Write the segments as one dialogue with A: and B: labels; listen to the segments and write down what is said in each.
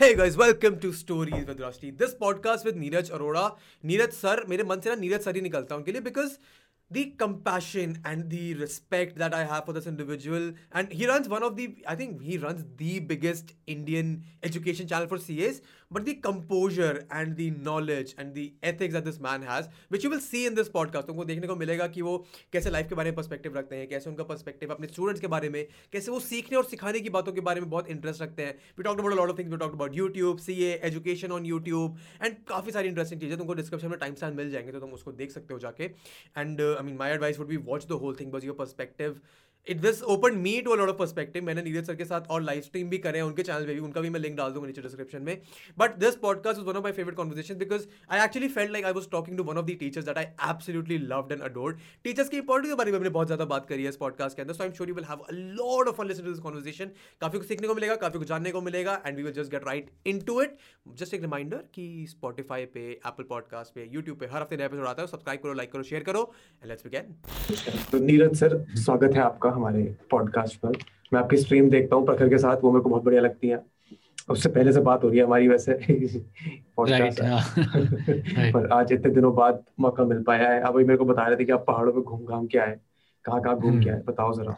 A: Hey guys, welcome to Stories with Rusty. This podcast with Neeraj Arora. Neeraj sir, मेरे मन से ना Neeraj sir ही निकलता उनके लिए because the compassion and the respect that I have for this individual. And he runs one of the, I think he runs the biggest Indian education channel for CAs. But the composure and the knowledge and the ethics that this man has, which you will see in this podcast, तुमको देखने को मिलेगा कि वो कैसे life के बारे में पर्सपेक्टिव रखते हैं कैसे उनका पर्सपेक्टिव अपने स्टूडेंट्स के बारे में कैसे वो सीखने और सिखाने की बातों के बारे में बहुत इंटरेस्ट रखते हैं। We talk about lot of things we talk about YouTube see education on YouTube and काफ़ी सारी इंटरेस्टिंग चीज़ें तुमको डिस्क्रिप्शन में टाइम स्टैंड मिल जाएँगे तो तुम उसको देख सकते हो जाके। And I mean my advice would be watch the whole thing बस your perspective it this open me to lot of perspective मैंने नीरज सर के साथ और लाइव स्ट्रीम भी करे उनके चैनल पे भी, उनका भी मैं लिंक डाल दूँगा नीचे डिस्क्रिप्शन में. But this podcast is one of my favourite conversation because I actually felt like I was talking to one of the teachers that I absolutely loved and adored teachers की importance के बारे में हमने बहुत ज़्यादा बात करी है इस पॉडकास्ट के अंदर. So I am sure you will have a lot of listen to this conversation काफ़ी कुछ सीखने को मिलेगा, काफ़ी कुछ जानने को मिलेगा and we will just get right in to it just एक रिमाइंडर कि स्पॉटीफाई पे एप्पल पॉडकास्ट पे यूट्यूब पे हर हफ़्ते नया एपिसोड आता है. सब्सक्राइब करो लाइक करो शेयर करो and let's
B: begin Neeraj sir, स्वागत है आपका. हमारे पॉडकास्ट पर। मैं आपकी स्ट्रीम देखता हूँ प्रखर के साथ वो मेरे को बहुत बढ़िया लगती है। उससे पहले से बात हो रही है हमारी वैसे।
C: Right,
B: हाँ। पर आज इतने दिनों बाद मौका मिल पाया है। अभी मेरे को बता रहे थे कि आप पहाड़ों पे घूम घाम के आए। कहाँ कहाँ घूम के
C: हम्म।
B: आए? बताओ जरा।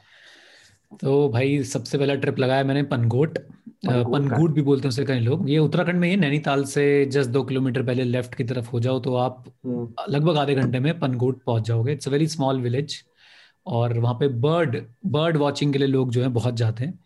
C: तो भाई सबसे पहला ट्रिप लगाया मैंने पनगोट। पनगोट भी बोलते हैं उसे कई लोग। ये उत्तराखंड में ही नैनीताल से जस्ट दो किलोमीटर पहले लेफ़्ट की तरफ़ हो जाओ तो आप
B: हम्म,
C: लगभग आधे घंटे में पनगोट पहुँच जाओगे। It's a very small village और वहाँ पे बर्ड बर्ड वॉचिंग के लिए लोग जो है बहुत जाते हैं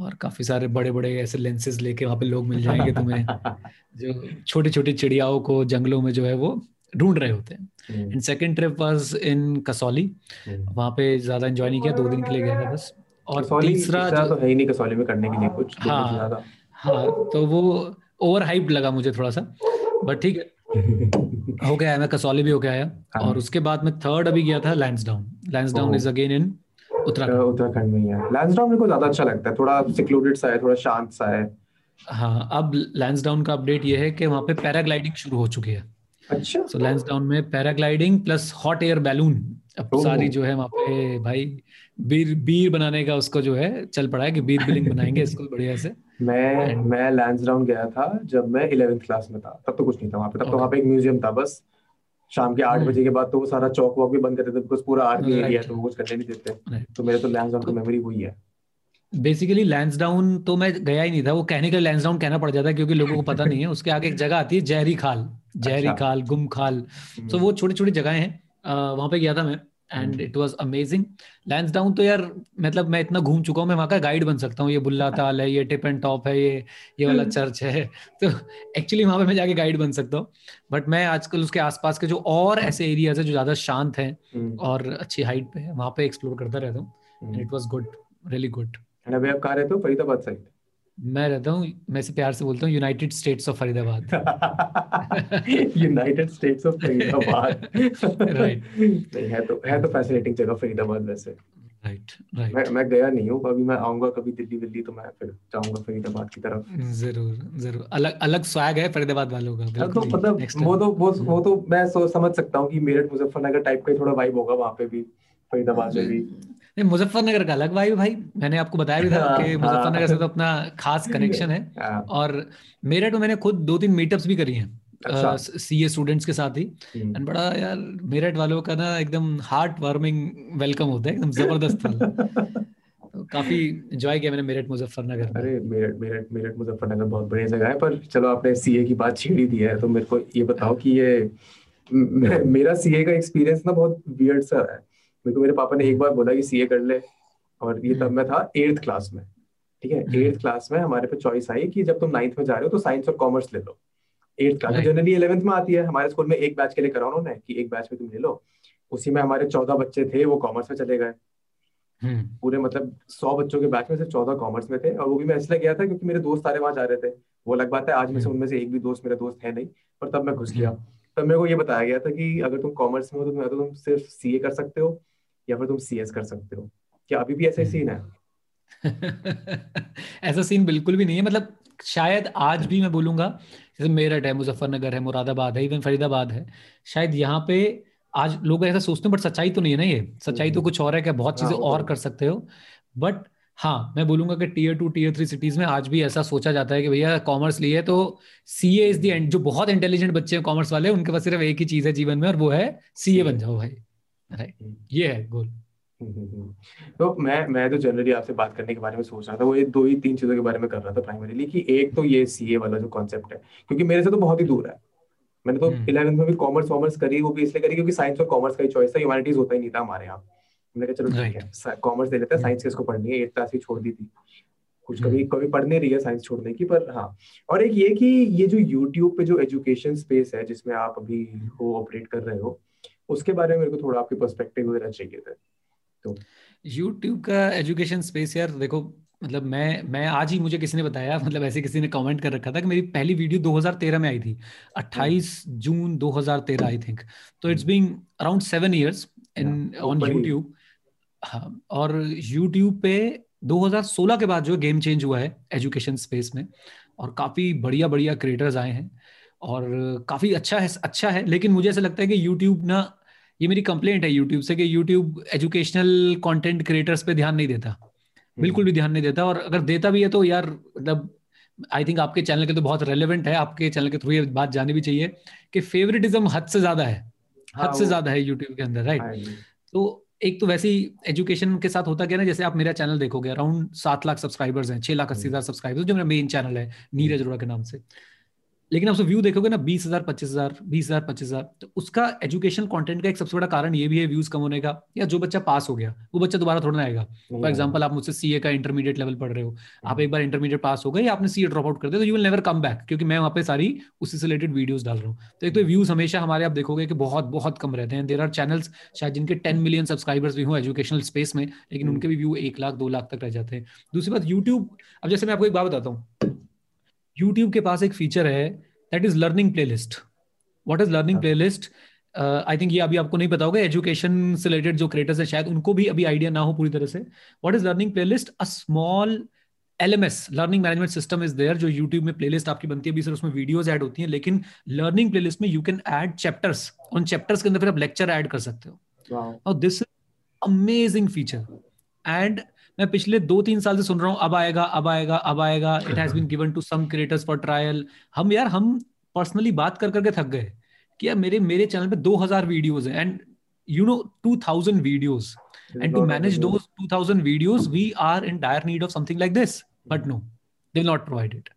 C: और काफ़ी सारे बड़े बड़े ऐसे लेंसेज लेके वहाँ पे लोग मिल जाएँगे तुम्हें। जो छोटी छोटी चिड़ियाओं को जंगलों में जो है वो ढूंढ रहे होते हैं। And second trip was in
B: Kasauli.
C: वहाँ पे ज़्यादा एंजॉय नहीं किया दो दिन के लिए गया था बस। और
B: कसौली
C: तीसरा
B: तो है ही नहीं कसौली में करने के लिए कुछ
C: हाँ।
B: कुछ ज़्यादा।
C: हाँ तो वो ओवर हाइप लगा मुझे थोड़ा सा। बट ठीक है हो गया है मैं कसौली भी हो गया आया
B: हाँ।
C: और उसके बाद में थर्ड अभी गया था Lansdowne
B: Lansdowne.
C: Is again in Uttarakhand
B: Uttarakhand में ही है। लैंसडाउन मेरे को ज़्यादा अच्छा लगता है थोड़ा सिक्लूडेड सा है थोड़ा शांत सा है।
C: हाँ अब लैंसडाउन का अपडेट ये है कि वहाँ पे पैराग्लाइडिंग शुरू हो चुकी है।
B: अच्छा।
C: सो लैंसडाउन में paragliding plus hot air balloon अब सारी जो है वहाँ पे भाई बीर बीर बनाने का उसको जो है चल पड़ा है कि बीर बिलिंग बनाएँगे इसको बढ़िया से।
B: मैं मैं लैंसडाउन गया था जब मैं 11th क्लास में था। तब तो कुछ नहीं था वहाँ पे। तब तो. वहाँ पे एक म्यूज़ियम था बस। शाम के आठ
C: हम्म।
B: बजे के बाद तो वो सारा चौक वॉक भी बंद कर देते बिकॉज़ पूरा आर्मी एरिया तो वो कुछ करने नहीं देते। तो मेरे तो लैंसडाउन की मेमोरी वही है।
C: बेसिकली लैंसडाउन तो मैं गया ही नहीं था। वो कहने के लिए लैंसडाउन कहना पड़ जाता है क्योंकि लोगों को पता नहीं है। उसके आगे एक जगह आती है जहरी खाल जहरी
B: अच्छा।
C: खाल गुम खाल तो वो छोटी छोटी जगहें हैं। वहाँ पे गया था मैं। And it was amazing Lansdowne तो यार मतलब मैं इतना घूम चुका हूँ मैं वहाँ का गाइड बन सकता हूँ। ये बुल्ला ताल है ये टिप एंड टॉप है ये ये वाला चर्च है। तो एक्चुअली वहाँ पे मैं जाके गाइड बन सकता हूँ। बट मैं आजकल उसके आसपास के जो और ऐसे एरियाज़ है जो ज़्यादा शांत हैं
B: हम्म,
C: और अच्छी हाइट पे है वहाँ पे एक्सप्लोर करता रहता हूँ।
B: And.
C: It was good really good
B: And अभी आप कहाँ रहते हो? फरीदाबाद साइड
C: मैं रहता हूँ मैं से प्यार से बोलता हूँ United States of Faridabad
B: United States of Faridabad
C: Right.
B: नहीं है तो है तो फैसिनेटिंग जगह फरीदाबाद वैसे।
C: राइट राइट
B: मैं मैं गया नहीं हूँ अभी मैं आऊँगा कभी दिल्ली विल्ली तो मैं फिर जाऊँगा फरीदाबाद की तरफ़।
C: ज़रूर ज़रूर। अलग अलग स्वैग है फरीदाबाद वालों का
B: हाँ, तो मतलब वो तो वो वो तो मैं समझ सकता हूँ कि मेरठ मुजफ्फरनगर टाइप का ही थोड़ा वाइब होगा वहाँ पे भी फरीदाबाद में भी।
C: नहीं मुजफ्फरनगर का अलग भाई भाई। मैंने आपको बताया भी था
B: हाँ,
C: कि
B: हाँ।
C: मुजफ्फरनगर से तो अपना खास कनेक्शन है।
B: हाँ,
C: और मेरठ में मैंने खुद दो तीन मीटअप्स भी करी हैं
B: अच्छा।
C: सीए स्टूडेंट्स के साथ ही।
B: हम्म,
C: एंड बड़ा यार मेरठ वालों का ना एकदम हार्ट वार्मिंग वेलकम होता है एकदम ज़बरदस्त वाला। तो काफ़ी एंजॉय किया मैंने मेरठ मुजफ्फरनगर
B: अरे मेरठ मेरठ मेरठ मुजफ्फरनगर बहुत बढ़िया जगह है पर चलो आपने सीए की बात छेड़ी दी है तो मेरे को ये बताओ कि ये मेरा सीए का एक्सपीरियंस ना बहुत वियर्ड सा है। मेरे को मेरे पापा ने एक बार बोला कि सीए कर ले। और ये तब मैं था एट्थ क्लास में ठीक है?
C: हम्म।
B: एट्थ क्लास में हमारे पे चॉइस आई कि जब तुम नाइन्थ में जा रहे हो तो साइंस और कॉमर्स ले लो। एट्थ क्लास में जनरली इलेवेंथ में आती है। हमारे स्कूल में एक बैच के लिए करा उन्होंने कि एक बैच में तुम ले लो। उसी में हमारे चौदह बच्चे थे वो कॉमर्स में चले गए।
C: हम्म।
B: पूरे मतलब सौ बच्चों के बैच में सिर्फ़ चौदह कॉमर्स में थे। और वो भी मैं इसलिए गया था क्योंकि मेरे दोस्त सारे वहाँ जा रहे थे। वो अलग बात है आज में से
C: हम्म।
B: उनमें से एक भी दोस्त मेरा दोस्त है नहीं। पर तब मैं घुस गया। तब मेरे को ये बताया गया था कि अगर तुम कॉमर्स में हो तो तो तुम सिर्फ़ सीए कर सकते हो। या फिर तुम सीएस कर सकते हो। क्या अभी भी ऐसा सीन है?
C: ऐसा सीन बिल्कुल भी नहीं है। मतलब शायद आज भी मैं बोलूँगा जैसे मेरठ है मुजफ्फरनगर है मुरादाबाद है इवन फरीदाबाद है। शायद यहाँ पे आज लोग ऐसा सोचते हैं बट सच्चाई तो नहीं है ना ये। सच्चाई तो
B: हम्म।
C: कुछ और है कि बहुत
B: हाँ,
C: चीज़ें
B: तो
C: और कर सकते हो। बट हाँ मैं बोलूँगा कि tier two tier three cities में आज भी ऐसा सोचा जाता है कि भैया कॉमर्स लिए तो सी ए इज़ दी एंड जो बहुत इंटेलिजेंट बच्चे हैं कॉमर्स वाले उनके पास सिर्फ़ एक ही चीज़ है जीवन में और वो है सी ए बन जाओ भाई। Right hmm. ये है गोल
B: तो मैं मैं तो जनरली आपसे बात करने के बारे में सोच रहा था वो ये दो ही तीन चीज़ों के बारे में कर रहा था प्राइमरीली कि एक तो ये सीए वाला जो कॉन्सेप्ट है क्योंकि मेरे से तो बहुत ही दूर है. मैंने तो इलेवेंथ हम्म। में भी कॉमर्स कॉमर्स करी वो भी इसलिए करी क्योंकि साइंस और कॉमर्स का ही चॉइस था ह्यूमैनिटीज होता ही नहीं था हमारे यहाँ. मैंने कहा चलो ठीक है कॉमर्स ले लेते हैं साइंस किसको पढ़नी है एट क्लास ही छोड़ दी थी. कुछ कभी हम्म। कभी पढ़ने रही है साइंस छोड़ने की पर हाँ. और एक ये कि ये जो यूट्यूब पे जो एजुकेशन स्पेस है जिसमें आप अभी हो ऑपरेट कर रहे हो उसके बारे में मेरे को थोड़ा आपके पर्सपेक्टिव वगैरह चाहिए थे। तो
C: यूट्यूब का एजुकेशन स्पेस यार देखो मतलब मैं मैं आज ही मुझे किसी ने बताया मतलब ऐसे किसी ने कमेंट कर रखा था कि मेरी पहली वीडियो 2013 में आई थी। 28 जून 2013 आई थिंक तो it's being around seven years in on YouTube हाँ और यूट्यूब पे 2016 के बाद जो गेम चेंज हुआ है एजुकेशन स्पेस में और काफ़ी बढ़िया बढ़िया क्रिएटर्स आए हैं। और काफ़ी अच्छा है अच्छा है। लेकिन मुझे ऐसा लगता है कि यूट्यूब ना ये मेरी कंप्लेंट है यूट्यूब से कि यूट्यूब एजुकेशनल कंटेंट क्रिएटर्स पे ध्यान नहीं देता। हम्म। बिल्कुल भी ध्यान नहीं देता। और अगर देता भी है तो यार मतलब आई थिंक आपके चैनल के तो बहुत रेलिवेंट है। आपके चैनल के थ्रू ये बात जानी भी चाहिए कि फेवरेटिज्म हद से ज़्यादा है। हाँ, हद से ज़्यादा है यूट्यूब के अंदर राइट हाँ तो एक तो वैसे ही एजुकेशन के साथ होता क्या ना जैसे आप मेरा चैनल देखोगे अराउंड सात लाख सब्सक्राइबर्स हैं छह लाख अस्सी हम्म। हज़ार सब्सक्राइबर्स जो मेरा मेन चैनल है नीरज अरोड़ा के नाम से। लेकिन आप व्यू देखोगे ना बीस हज़ार पच्चीस हज़ार बीस हज़ार पच्चीस हज़ार तो उसका एजुकेशन कंटेंट का एक सबसे बड़ा कारण ये भी है व्यूज़ कम होने का या जो बच्चा पास हो गया वो बच्चा दोबारा थोड़ा ना आएगा। फॉर एग्ज़ाम्पल आप मुझसे सीए का इंटरमीडिएट लेवल पढ़ रहे हो आप हम्म। एक बार इंटरमीडिएट पास हो गए या आपने सीए ड्रॉप आउट कर दिया तो you will never come back क्योंकि मैं वहाँ पे सारी उससे रिलेटेड वीडियोज़ डाल रहा हूँ। तो एक तो व्यूज़ हमेशा हमारे आप देखोगे कि बहुत बहुत कम रहते हैं। देर आर चैनल्स शायद जिनके टेन मिलियन सब्सक्राइबर्स भी हो एजुकेशनल स्पेस में लेकिन हम्म। उनके भी व्यू एक लाख दो लाख तक रह जाते हैं। दूसरी बात यूट्यूब अब जैसे मैं आपको एक बात बताता हूँ। यूट्यूब के पास एक फीचर है that is learning playlist what is learning playlist I think ये अभी आपको नहीं पता होगा एजुकेशन से रिलेटेड जो क्रिएटर्स है शायद उनको भी अभी आइडिया ना हो पूरी तरह से. What is learning playlist a small LMS learning management system is there जो यूट्यूब में प्लेलिस्ट आपकी बनती है। अभी सर उसमें वीडियोस ऐड होती हैं लेकिन लर्निंग प्लेलिस्ट में यू कैन ऐड चैप्टर्स उन चैप्टर्स के अंदर फिर आप लेक्चर ऐड कर सकते हो। दिस अमेजिंग फीचर एंड मैं पिछले दो तीन साल से सुन रहा हूँ अब आएगा अब आएगा अब आएगा। It has been given to some creators for trial हम यार हम पर्सनली बात कर करके थक गए कि यार मेरे मेरे चैनल पे 2000 वीडियोस हैं। And you know 2000 videos and to manage those 2000 videos we are in dire need of something like this but no they will not provide it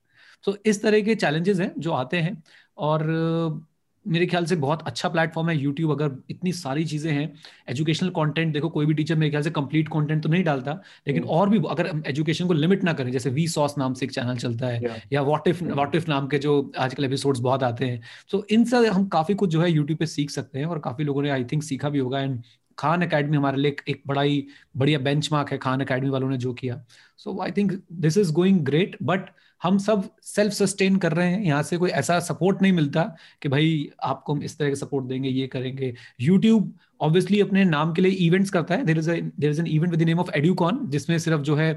C: so इस तरह के चैलेंजेस हैं जो आते हैं। और मेरे ख्याल से बहुत अच्छा प्लेटफॉर्म है यूट्यूब अगर इतनी सारी चीज़ें हैं एजुकेशनल कंटेंट देखो कोई भी टीचर मेरे ख्याल से कंप्लीट कंटेंट तो नहीं डालता लेकिन हम्म। और भी अगर हम एजुकेशन को लिमिट ना करें जैसे वी सॉस नाम से एक चैनल चलता है या वॉट इफ़ वॉट इफ़ नाम के जो आजकल एपिसोड्स बहुत आते हैं तो इन सब हम काफ़ी कुछ जो है यूट्यूब पे सीख सकते हैं और काफ़ी लोगों ने आई थिंक सीखा भी होगा एंड खान अकेडमी हमारे लिए एक बड़ा ही बढ़िया बेंच है खान अकेडमी वालों ने जो किया। So I think this is going great but हम सब सेल्फ सस्टेन कर रहे हैं यहाँ से कोई ऐसा सपोर्ट नहीं मिलता कि भाई आपको हम इस तरह के सपोर्ट देंगे ये करेंगे। यूट्यूब ऑब्वियसली अपने नाम के लिए इवेंट्स करता है। There is there is an event with name of Educon जिसमें सिर्फ़ जो है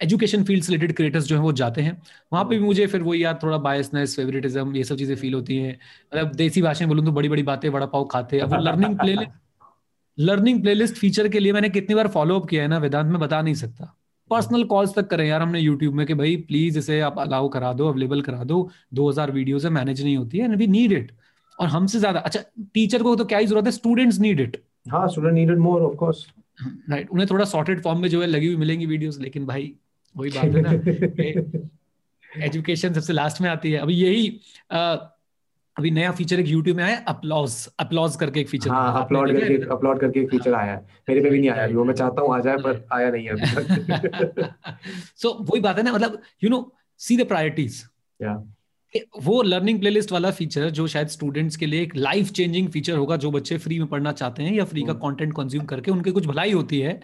C: एजुकेशन फ़ील्ड रिलेटेड क्रिएटर्स जो है वो जाते हैं। वहाँ पे भी मुझे फिर वो यार थोड़ा बायसनेस फेवरेटिज्म ये सब चीज़ें फील होती हैं। मतलब देसी भाषा में बोलूँ तो बड़ी बड़ी बातें बड़ा पाव खाते हैं। Learning play learning playlist feature के लिए मैंने कितनी बार फॉलो अप किया है ना वेदांत में बता नहीं सकता। पर्सनल कॉल्स तक करें यार हमने यूट्यूब में कि भाई प्लीज़ इसे आप अलाउ करा दो अवेलेबल करा दो। 2000 वीडियोस है मैनेज नहीं होती है एंड वी नीड इट और हमसे ज़्यादा अच्छा टीचर को तो क्या ही ज़रूरत है स्टूडेंट्स नीड इट
B: हाँ student need it more of course
C: right उन्हें थोड़ा सॉर्टेड फॉर्म में जो है लगी हुई मिलेंगी वीडियोस लेकिन भाई वही बात है ना एजुकेशन सबसे लास्ट में आती है। अभी यही अभी नया फीचर एक YouTube में आया अपलॉज अपलॉज करके एक फीचर
B: हाँ अपलोड करके अपलोड करके एक फीचर आया है। मेरे पे भी नहीं आया। वो मैं चाहता हूँ आ जाए पर आया नहीं है अभी
C: सो so, वही बात है ना मतलब you know see the priorities वो लर्निंग प्लेलिस्ट वाला फीचर जो शायद स्टूडेंट्स के लिए एक लाइफ चेंजिंग फीचर होगा जो बच्चे फ्री में पढ़ना चाहते हैं या फ्री का कंटेंट हम्म। कंज्यूम करके उनके कुछ भलाई होती है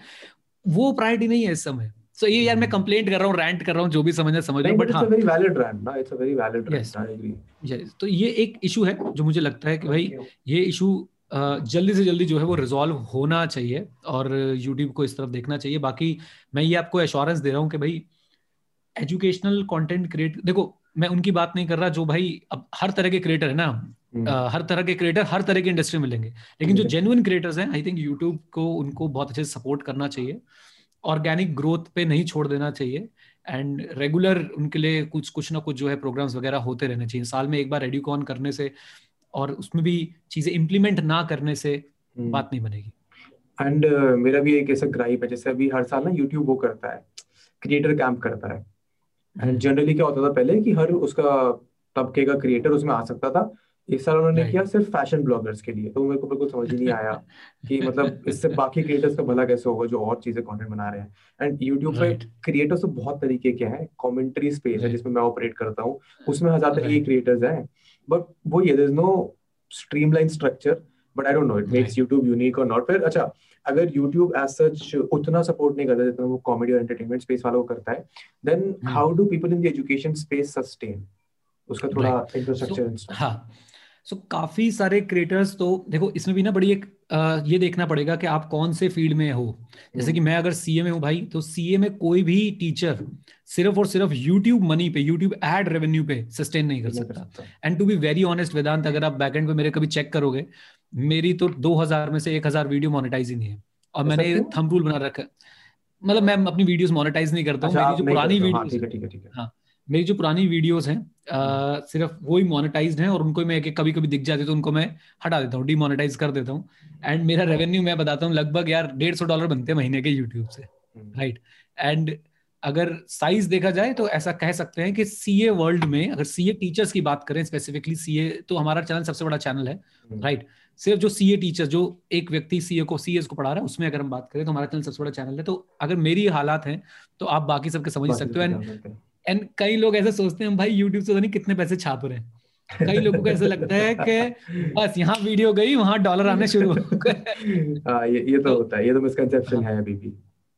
C: वो प्रायोरिटी नहीं है इस समय। सो ये यार मैं कंप्लेंट. कर रहा हूँ रैंट कर रहा हूँ जो भी समझना समझ हूँ बट हाँ। वेरी वैलिड रैंट ना it's a very valid rant I agree yes तो ये एक इशू है जो मुझे लगता है कि भाई ये इशू जल्दी से जल्दी जो है वो रिजॉल्व होना चाहिए और यूट्यूब को इस तरफ़ देखना चाहिए। बाकी मैं ये आपको एश्योरेंस दे रहा हूँ कि भाई एजुकेशनल कंटेंट क्रिएट देखो मैं उनकी बात नहीं कर रहा जो भाई अब हर तरह के क्रिएटर है ना Uh, हर तरह के क्रिएटर हर तरह की इंडस्ट्री में मिलेंगे। लेकिन जो जेन्युइन क्रिएटर्स हैं आई थिंक यूट्यूब को उनको बहुत अच्छे से सपोर्ट करना चाहिए। ऑर्गेनिक ग्रोथ पे नहीं छोड़ देना चाहिए। एंड रेगुलर उनके लिए कुछ कुछ ना कुछ जो है प्रोग्राम्स वगैरह होते रहने चाहिए। साल में एक बार रेड्यूकॉन करने से और उसमें भी चीज़ें इम्प्लीमेंट ना करने से हम्म। बात नहीं बनेगी।
B: एंड uh, मेरा भी एक ऐसा ग्राइप है जैसे अभी हर साल ना यूट्यूब वो करता है क्रिएटर कैंप करता है। एंड जनरली क्या होता था पहले कि हर उसका तबके का क्रिएटर उसमें आ सकता था। इस साल उन्होंने किया सिर्फ़ फ़ैशन ब्लॉगर्स के लिए तो मेरे को बिल्कुल समझ ही नहीं आया कि मतलब इससे बाकी क्रिएटर्स का भला कैसे होगा जो और चीज़ें कंटेंट बना रहे हैं। एंड यूट्यूब पे क्रिएटर्स तो बहुत तरीके के हैं कमेंट्री स्पेस है जिसमें मैं ऑपरेट करता हूँ उसमें हज़ार एक क्रिएटर्स हैं। बट वो ये there no streamline structure but I don't know it makes YouTube unique और नॉट फिर अच्छा अगर यूट्यूब एज सच उतना सपोर्ट नहीं करता जितना वो कॉमेडी और एंटरटेनमेंट स्पेस वालों को करता है then how do people in the education space sustain उसका थोड़ा इंफ्रास्ट्रक्चर
C: हाँ सो so, काफ़ी सारे क्रिएटर्स तो देखो इसमें भी ना बड़ी एक आ, ये देखना पड़ेगा कि आप कौन से फ़ील्ड में हो। जैसे कि हम्म। मैं अगर सीए में हूँ भाई तो सीए में कोई भी टीचर सिर्फ़ और सिर्फ़ यूट्यूब मनी पे यूट्यूब एड रेवेन्यू पे सस्टेन नहीं कर सकता। And to be very honest Vedant अगर आप बैकएंड पे मेरे कभी चेक करोगे मेरी तो 2000 में से 1000 वीडियो मोनेटाइज ही नहीं है। और मैंने थंब रूल बना रखा मतलब मैं अपनी वीडियोस मोनेटाइज नहीं करता हूँ अच्छा, मेरी जो पुरानी वीडियोस हाँ। मेरी जो पुरानी वीडियोस हैं हम्म। सिर्फ़ वो ही मोनेटाइज हैं और उनको मैं कभी कभी दिख जाती तो उनको मैं हटा देता हूँ डीमोनेटाइज कर देता हूँ एंड मेरा रेवेन्यू मैं बताता हूँ लगभग यार डेढ़ सौ डॉलर बनते हैं महीने के यूट्यूब से राइट हम्म। एंड अगर साइज़ देखा जाए तो ऐसा कह सकते हैं कि सीए वर्ल्ड में अगर सीए टीचर्स की बात करें स्पेसिफिकली सीए तो हमारा चैनल सबसे बड़ा चैनल है राइट हम्म। सिर्फ़ जो सीए टीचर जो एक व्यक्ति सीए को सीएस को पढ़ा रहा है उसमें अगर हम बात करें तो हमारा चैनल सबसे बड़ा चैनल है तो अगर मेरी हालात हैं तो आप बाकी सबके समझ सकते हो एंड एंड कई लोग ऐसे सोचते हैं भाई यूट्यूब से नहीं कितने पैसे छाप रहे हैं. कई लोगों को ऐसा लगता है कि बस यहाँ वीडियो गई वहाँ डॉलर आने शुरू हो
B: गए। हाँ ये ये तो, होता है ये तो मिसकंसेप्शन हाँ, है अभी भी।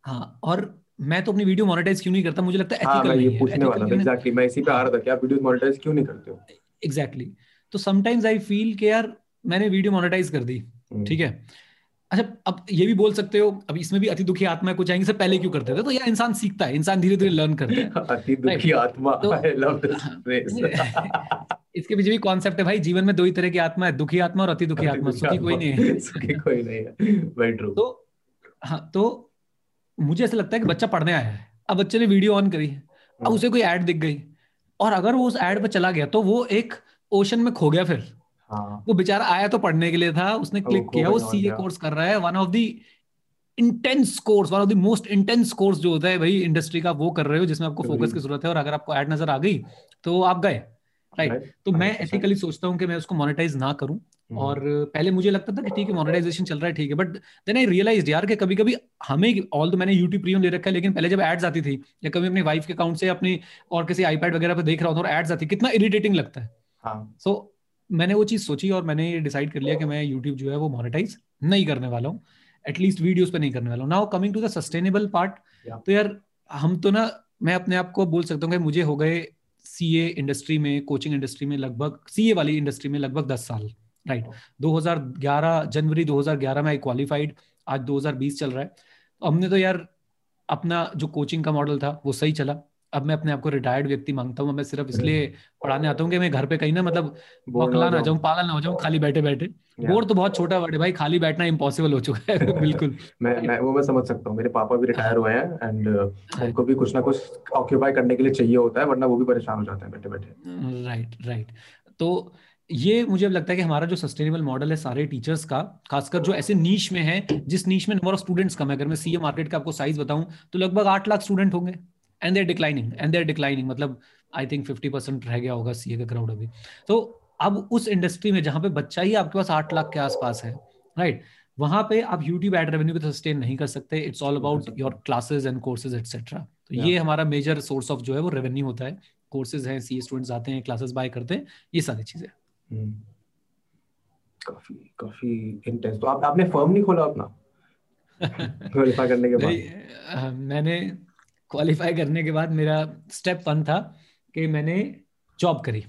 C: हाँ और मैं तो अपनी वीडियो मोनेटाइज क्यों नहीं करता? मुझे लगता है
B: एथिकल हाँ, नहीं है। पूछने वाला था एग्जैक्टली मैं इसी पे आ रहा था कि आप वीडियो मोनेटाइज क्यों नहीं करते हो?
C: एग्जैक्टली तो समटाइम्स आई फील कि यार मैंने वीडियो मोनेटाइज कर दी हम्म। ठीक है? अच्छा अब ये भी बोल सकते हो अब इसमें भी अति दुखी आत्मा कुछ आएँगे से पहले क्यों करते थे? तो यार इंसान सीखता है इंसान धीरे धीरे लर्न करता है।
B: अति दुखी आत्मा तो, दिस
C: इसके पीछे भी कॉन्सेप्ट है भाई जीवन में दो ही तरह की आत्मा है दुखी आत्मा और अति दुखी आत्मा सुखी कोई नहीं है।
B: सुखी कोई नहीं है।
C: तो हाँ तो मुझे ऐसा लगता है कि बच्चा पढ़ने आया है। अब बच्चे ने वीडियो ऑन करी। अब हाँ। उसे कोई ऐड दिख गई। और अगर वो उस ऐड पर चला गया तो वो एक ओशन में खो गया फिर। हाँ. वो बेचारा आया तो पढ़ने के लिए था उसने क्लिक किया वो सीए कोर्स कर रहा है one of the intense course one of the most intense course जो होता है भाई इंडस्ट्री का वो कर रहे हो जिसमें आपको फोकस की ज़रूरत है और अगर आपको एड नज़र आ गई तो आप गए राइट तो मैं एथिकली सोचता हूँ कि मैं उसको मोनेटाइज ना करूँ हम्म। और पहले मुझे लगता था कि ठीक है मोनेटाइजेशन चल रहा है ठीक है बट देन आई रियलाइज़ यार कि कभी कभी हमें ऑल तो मैंने यूट्यूब प्रीमियम ले रखा है लेकिन पहले जब एड्स आती थी या कभी अपनी वाइफ के अकाउंट से अपनी और किसी आईपैड वगैरह पे देख रहा हूँ और एड्स आती कितना इरिटेटिंग लगता है। सो हाँ. so, मैंने वो चीज़ सोची और मैंने ये डिसाइड कर लिया कि मैं यूट्यूब जो है वो मोनेटाइज नहीं करने वाला हूँ। एटलीस्ट वीडियोस पे नहीं करने वाला हूँ। Now coming to the sustainable part तो यार हम तो ना मैं अपने आप को बोल सकता हूँ कि मुझे हो गए सीए इंडस्ट्री में कोचिंग इंडस्ट्री में लगभग सीए वाली इंडस्ट्री में लगभग दस साल राइट right. 2011 जनवरी 2011 में आई क्वालिफाइड आज 2020 चल रहा है। तो हमने तो यार अपना जो कोचिंग का मॉडल था वो सही चला। अब मैं अपने आप को रिटायर्ड व्यक्ति माँगता हूँ मैं सिर्फ़ इसलिए पढ़ाने आता हूँ कि मैं घर पे कहीं ना मतलब बकला ना जाऊँ। पागल ना हो जाऊँ खाली बैठे बैठे। बोर तो बहुत छोटा वर्ड है भाई खाली बैठना इम्पॉसिबल हो चुका है बिल्कुल।
B: मैं मैं वो मैं समझ सकता हूँ मेरे पापा भी रिटायर हुए हैं एंड uh, उनको भी कुछ ना कुछ ऑक्यूपाई करने के लिए चाहिए होता है वरना वो भी परेशान हो जाते हैं बैठे बैठे।
C: राइट राइट तो ये मुझे लगता है कि हमारा जो सस्टेनेबल मॉडल है सारे टीचर्स का खासकर जो ऐसे नीच में है जिस नीच में नंबर ऑफ़ स्टूडेंट्स कम है अगर मैं सीए मार्केट का आपको साइज़ बताऊँ तो लगभग आठ लाख स्टूडेंट होंगे। And there declining and there declining मतलब आई थिंक फिफ्टी परसेंट रह गया होगा सीए का क्राउड अभी। तो अब उस इंडस्ट्री में जहाँ पे बच्चा ही आपके पास आठ लाख के आसपास है राइट right? वहाँ पे आप यूट्यूब एड रेवेन्यू पे सस्टेन नहीं कर सकते। It's all about your classes and courses etcetera तो yeah. ये हमारा मेजर सोर्स ऑफ़ जो है वो रेवेन्यू होता है। कोर्सेज हैं सी स्टूडेंट्स आते हैं क्लासेस बाय करते हैं ये सारी चीज़ें hmm.
B: काफ़ी काफ़ी इंटेंस तो आप आपने फर्म नहीं खोला अपना? क्वालिफाई करने के बाद?
C: मैंने क्वालिफाई करने के बाद मेरा स्टेप वन था कि मैंने जॉब करी।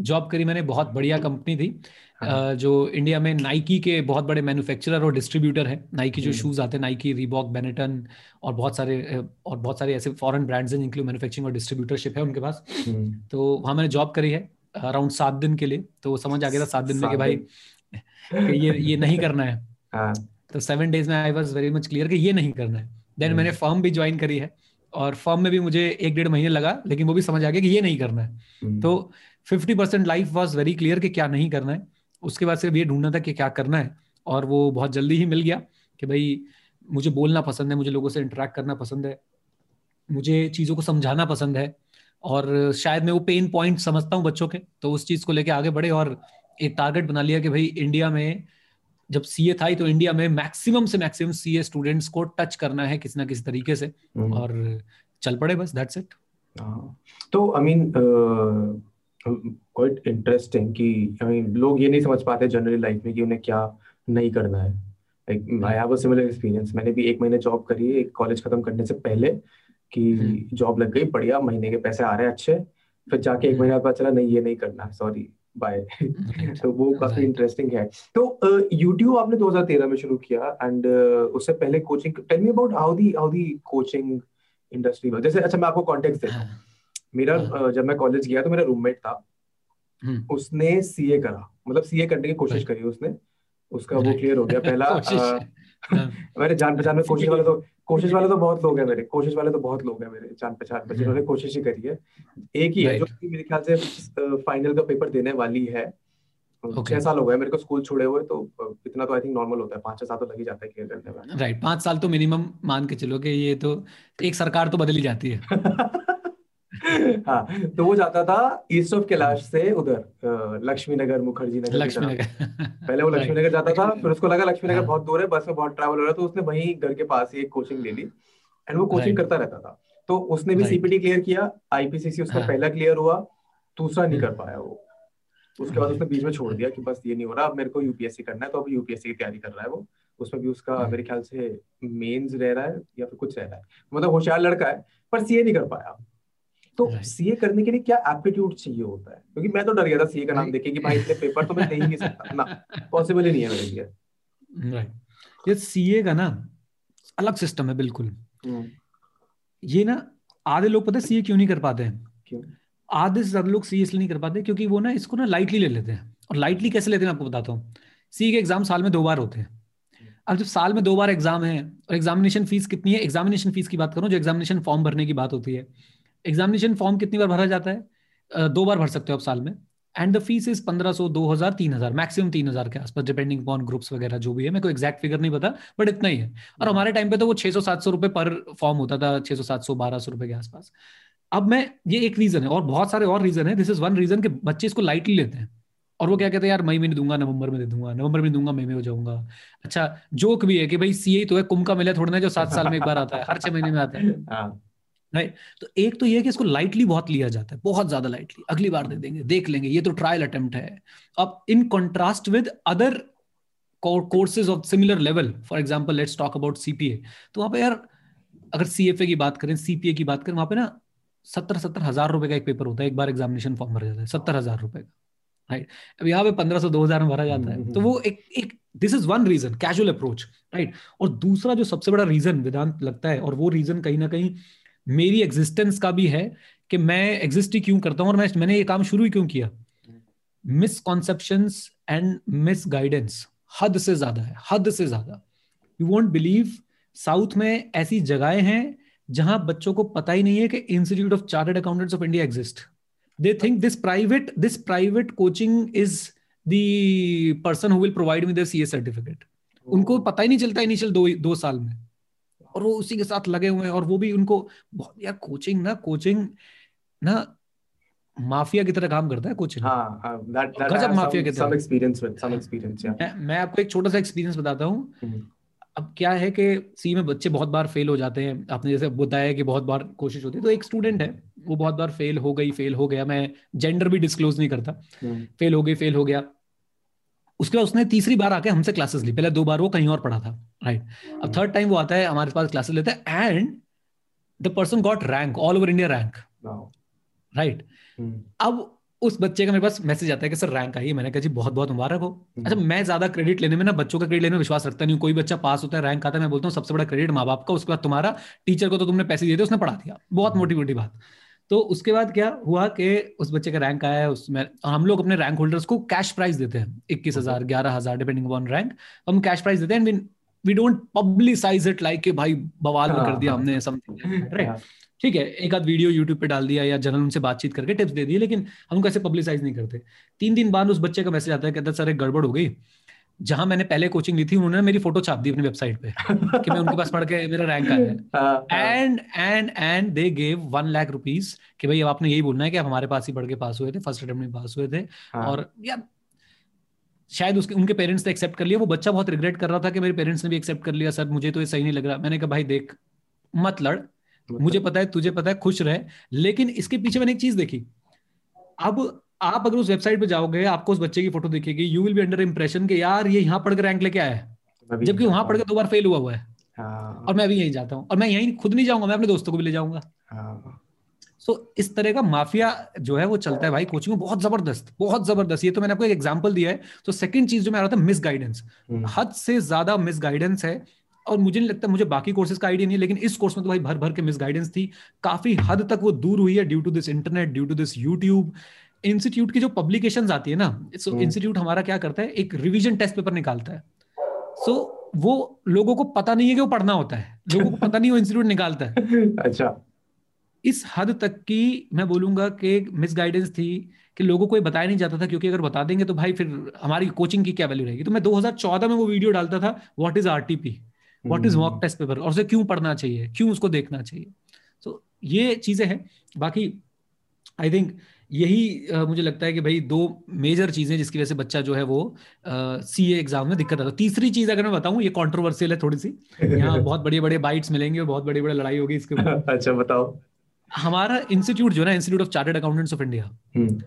C: जॉब करी मैंने बहुत बढ़िया कंपनी थी। हाँ. जो इंडिया में नाइकी के बहुत बड़े मैन्युफैक्चरर और डिस्ट्रीब्यूटर है। नाइकी जो शूज़ हम्म। आते हैं नाइकी रिबॉक बेनेटन और बहुत सारे और बहुत सारे ऐसे फॉरेन ब्रांड्स हैं जिनके मैन्युफैक्चरिंग और डिस्ट्रीब्यूटरशिप है उनके पास। हम्म। तो वहाँ मैंने जॉब करी है अराउंड सात दिन के लिए। तो समझ आ गया था सात दिन में कि भाई कि ये ये नहीं करना है। हाँ। तो सेवन डेज़ में I was very much clear कि ये नहीं करना है। देन मैंने फर्म भी ज्वाइन करी है। और फॉर्म में भी मुझे एक डेढ़ महीने लगा लेकिन वो भी समझ आ गया कि ये नहीं करना है। तो fifty percent life was very clear कि क्या नहीं करना है। उसके बाद सिर्फ़ ये ढूंढना था कि क्या करना है और वो बहुत जल्दी ही मिल गया कि भाई मुझे बोलना पसंद है मुझे लोगों से इंटरेक्ट करना पसंद है मुझे चीज़ों को समझाना पसंद है और शायद मैं वो पेन पॉइंट समझता हूँ बच्चों के तो उस चीज़ को लेके आगे बढ़े और एक टारगेट बना लिया कि भाई इंडिया में जब सीए था ही तो इंडिया में मैक्सिमम से मैक्सिमम सीए स्टूडेंट्स को टच करना है किसी ना किसी तरीके से। हम्म। और चल पड़े बस दैट्स इट
B: तो आई मीन क्वाइट इंटरेस्टिंग कि आई मीन लोग ये नहीं समझ पाते जनरली लाइफ में कि उन्हें क्या नहीं करना है। I have a similar experience मैंने भी एक महीने जॉब करी है एक कॉलेज खत्म करने से पहले कि जॉब हम्म। लग गई बढ़िया महीने के पैसे आ रहे हैं अच्छे। फिर जाके एक हम्म। महीना बाद चला नहीं ये नहीं करना सॉरी बाय तो वो काफ़ी इंटरेस्टिंग है. तो यूट्यूब आपने 2013 में शुरू किया एंड उससे पहले coaching tell me about how the how the coaching industry जैसे अच्छा मैं आपको कॉन्टेक्स्ट देता हूँ. हाँ। मेरा हाँ। जब मैं कॉलेज गया तो मेरा रूममेट था. हम्म। उसने सीए करा. मतलब सीए करने की कोशिश करी उसने. उसका वो क्लियर हो गया. पहला हाँ। मेरे जान पहचान में कोशिश वाले तो कोशिश वाले तो बहुत लोग हैं मेरे। कोशिश वाले तो बहुत लोग हैं मेरे जान पहचान में जिन्होंने कोशिश ही करी है। एक ही है जो मेरे ख्याल से फाइनल का पेपर देने वाली है। छह साल हो गए मेरे को स्कूल छोड़े हुए तो इतना तो आई थिंक नॉर्मल होता है। पाँच छह साल तो लग ही जाता है क्लियर करने में।
C: राइट पाँच साल तो मिनिमम मान के चलो कि ये तो एक सरकार तो बदली जाती है।
B: हाँ तो वो जाता था ईस्ट ऑफ़ कैलाश से उधर लक्ष्मी नगर मुखर्जी नगर लक्ष्मी नगर पहले वो लक्ष्मी नगर जाता था फिर उसको लगा लक्ष्मी नगर हाँ। बहुत दूर है बस में बहुत ट्रैवल हो रहा है तो उसने वहीं घर के पास ही एक कोचिंग ले ली। एंड वो कोचिंग करता रहता था। तो उसने भी सीपीटी क्लियर किया आईपीसीसी उसका हाँ। पहला क्लियर हुआ दूसरा नहीं कर हम्म। पाया वो। उसके बाद उसने बीच में छोड़ दिया कि बस ये नहीं हो रहा अब मेरे को यूपीएससी करना है तो अब यूपीएससी की तैयारी कर रहा है वो। उसमें भी उसका हम्म। मेरे ख्याल से मेंस रह रहा है या फिर कुछ रह रहा है। मतलब होशियार लड़का है पर सीए नहीं कर पाया। तो सीए करने के लिए क्या एप्टीट्यूड चाहिए होता है? क्योंकि मैं तो डर गया था सीए का नाम देखे कि भाई इतने पेपर तो मैं दे ही नहीं सकता। ना पॉसिबल ही नहीं है मेरे लिए।
C: राइट ये सीए का ना अलग सिस्टम है बिल्कुल। हम्म। ये ना आधे लोग पता है सीए क्यों नहीं कर पाते हैं? क्यों? आधे से ज़्यादा लोग सीए इसलिए नहीं कर पाते क्योंकि वो ना इसको ना लाइटली ले लेते हैं। और लाइटली कैसे लेते हैं आपको बताता हूँ। सी के एग्ज़ाम साल में दो बार होते हैं। अब जब साल में दो बार एग्ज़ाम है और एग्जामिनेशन फ़ीस कितनी है? एग्जामिनेशन फ़ीस की बात करूँ जो एग्जामिनेशन फॉर्म भरने की बात होती है। एग्जामिनेशन फॉर्म कितनी बार भरा जाता है? दो बार भर सकते हो आप साल में। एंड द फ़ीस इज़ पंद्रह सौ दो हज़ार तीन हज़ार मैक्सिमम तीन हज़ार के आसपास डिपेंडिंग अपॉन ग्रुप्स वगैरह जो भी है। मेरे को एक्जैक्ट फिगर नहीं पता बट इतना ही है। और हमारे टाइम पे तो वो छह सौ सात सौ रुपए पर फॉर्म होता था छह सौ सात सौ बारह सौ रुपए के आसपास। अब मैं ये एक रीजन है और बहुत सारे और रीजन है। दिस इज़ वन रीजन के बच्चे इसको लाइटली लेते हैं। और वो क्या कहते हैं यार मई में नहीं दूँगा नवंबर में दे दूँगा नवंबर में दूँगा मई में हो जाऊँगा। अच्छा जोक भी है कि भाई सीए तो है कुंभ का मिले थोड़ा ना जो सात साल में एक बार आता है हर छह महीने में आता है। हाँ। राइट तो एक तो ये कि इसको लाइटली बहुत लिया जाता है, बहुत ज़्यादा लाइटली अगली बार दे देंगे, देख लेंगे, ये तो ट्रायल अटेम्प्ट है। अब in contrast with other courses of similar level for example let's talk about CPA तो वहाँ पे यार, अगर सीएफए की बात करें सीपीए की बात करें, वहाँ पे ना सत्तर सत्तर हज़ार रुपए का एक पेपर होता है, एक बार एग्जामिनेशन फॉर्म भरा जाता है, सत्तर हज़ार रुपए का। राइट अब यहाँ पे पंद्रह सौ, दो हज़ार में भरा जाता है। तो वो एक एक this is one reason casual approach right और दूसरा जो सबसे बड़ा रीजन वेदांत लगता है, और वो रीजन कहीं ना कहीं मेरी एग्जिस्टेंस का भी है कि मैं एग्जिस्ट ही क्यों करता हूँ और मैं मैंने ये काम शुरू ही क्यों किया? मिसकॉन्सेप्शन एंड मिस गाइडेंस हद से ज़्यादा है हद से ज़्यादा। यू वॉन्ट बिलीव साउथ में ऐसी जगहें हैं जहाँ बच्चों को पता ही नहीं है कि Institute of Chartered Accountants of India exist they think this private this private coaching is the person who will provide me C certificate उनको पता ही नहीं चलता इनिशियल दो दो साल में। और वो उसी के साथ लगे हुए हैं और वो भी उनको बहुत यार कोचिंग ना कोचिंग ना माफिया की तरह काम करता है कोचिंग हाँ, हाँ, माफिया की तरह। मैं आपको एक छोटा सा एक्सपीरियंस बताता हूँ। हम्म। अब क्या है कि सी में बच्चे बहुत बार फेल हो जाते हैं। आपने जैसे बताया कि बहुत बार कोशिश होती है तो एक स्टूडेंट है वो बहुत बार फेल हो गई फेल हो गया। मैं जेंडर भी डिस्क्लोज नहीं करता। Fail hmm. हो गई फेल हो गया। उसके बाद उसने तीसरी बार आके हमसे क्लासेस ली। पहले दो बार वो कहीं और पढ़ा था राइट अब थर्ड टाइम वो आता है हमारे पास क्लासेस लेता है and the person got rank all over India rank right अब उस बच्चे का मेरे पास मैसेज आता है कि सर रैंक आई मैंने कहा जी बहुत बहुत मुबारक हो। Hmm. अच्छा मैं ज़्यादा क्रेडिट लेने में ना बच्चों का क्रेडिट लेने में विश्वास रखता नहीं कोई बच्चा पास होता है रैंक आता है मैं बोलता हूँ सबसे बड़ा क्रेडिट माँ बाप का उसके बाद तुम्हारा टीचर को तो तुमने पैसे दिए थे उसने पढ़ा दिया। बहुत मोटी मोटी बात। तो उसके बाद क्या हुआ कि उस बच्चे का रैंक आया है उसमें हम लोग अपने रैंक होल्डर्स को कैश प्राइज देते हैं इक्कीस हज़ार ग्यारह हज़ार डिपेंडिंग ऑन रैंक हम कैश प्राइज देते हैं we don't publicise it like कि भाई बवाल में कर दिया
B: हाँ,
C: हमने समथिंग राइट
B: हाँ।
C: ठीक है एक आध वीडियो यूट्यूब पे डाल दिया या जनरल उनसे बातचीत करके टिप्स दे दिए लेकिन हम कैसे पब्लिसाइज नहीं करते। तीन दिन बाद उस बच्चे का मैसेज आता है कहता है सर एक गड़बड़ हो गई। जहाँ मैंने पहले कोचिंग ली थी उन्होंने मेरी फ़ोटो छाप दी अपनी वेबसाइट पे कि मैं उनके पास पढ़ के मेरा रैंक आया है
B: हाँ, हाँ,
C: and and and they gave one lakh rupees कि भाई अब आपने यही बोलना है कि आप हमारे पास ही पढ़ के पास हुए थे फ़र्स्ट अटेम्प्ट में पास हुए थे।
B: हाँ।
C: और यार शायद उसके उनके पेरेंट्स ने एक्सेप्ट कर लिया। वो बच्चा बहुत रिग्रेट कर रहा था कि मेरे पेरेंट्स ने भी एक्सेप्ट कर लिया सर मुझे तो ये सही नहीं लग रहा। मैंने कहा भाई देख मत लड़। मुझे पता है तुझे पता है खुश रहे। लेकिन इसके पीछे मैंने एक चीज़ देखी। अब आप अगर उस वेबसाइट पे जाओगे आपको उस बच्चे की फ़ोटो दिखेगी। You will be under impression कि यार ये यहाँ पढ़ के रैंक लेके आया है। जबकि वहाँ
B: जाता
C: पढ़ के दो बार फेल हुआ हुआ है।
B: हाँ,
C: और मैं भी यहीं जाता हूँ। और मैं यहीं खुद नहीं जाऊँगा मैं अपने दोस्तों को भी ले जाऊँगा।
B: हाँ,
C: सो इस तरह का माफिया जो है वो चलता है भाई। कोचिंग में बहुत ज़बरदस्त बहुत ज़बरदस्त। ये तो मैंने आपको एक एग्जांपल दिया है। तो सेकंड चीज़ जो मैं आ रहा था मिस गाइडेंस
B: हम्म,
C: हद से ज़्यादा मिस गाइडेंस है। और मुझे नहीं लगता मुझे बाकी कोर्सेज का आइडिया नहीं है लेकिन इस कोर्स में तो भाई भर भर के मिस गाइडेंस थी। काफ़ी हद तक वो दूर हुई है due to this internet due to this YouTube institute की जो पब्लिकेशंस आती है ना सो
B: हम्म।
C: इंस्टीट्यूट हमारा क्या करता है एक रिवीजन टेस्ट पेपर निकालता है। सो so, वो लोगों को पता नहीं है कि वो पढ़ना होता है लोगों को पता नहीं वो इंस्टीट्यूट निकालता है।
B: अच्छा।
C: इस हद तक की मैं बोलूँगा कि मिस गाइडेंस थी कि लोगों को ये बताया नहीं जाता था क्योंकि अगर बता देंगे तो भाई फिर हमारी कोचिंग की क्या वैल्यू रहेगी? तो मैं 2014 में वो वीडियो डालता था what is RTP what is mock test paper और उसे क्यों पढ़ना चाहिए? क्यों उसको देखना चाहिए? तो ये चीज़ें हैं। बाकी आई थिंक यही अ, मुझे लगता है कि भाई दो मेजर चीज़ें जिसकी वजह से बच्चा जो है वो सी ए एग्ज़ाम में दिक्कत आता है। तीसरी चीज़ अगर मैं बताऊँ ये कंट्रोवर्शियल है थोड़ी सी। यहाँ बहुत बड़े बड़े बाइट्स मिलेंगे और बहुत बड़ी बड़ी लड़ाई होगी इसके ऊपर।
B: अच्छा बताओ।
C: हमारा इंस्टीट्यूट जो है ना Institute of Chartered Accountants of India
B: hmm,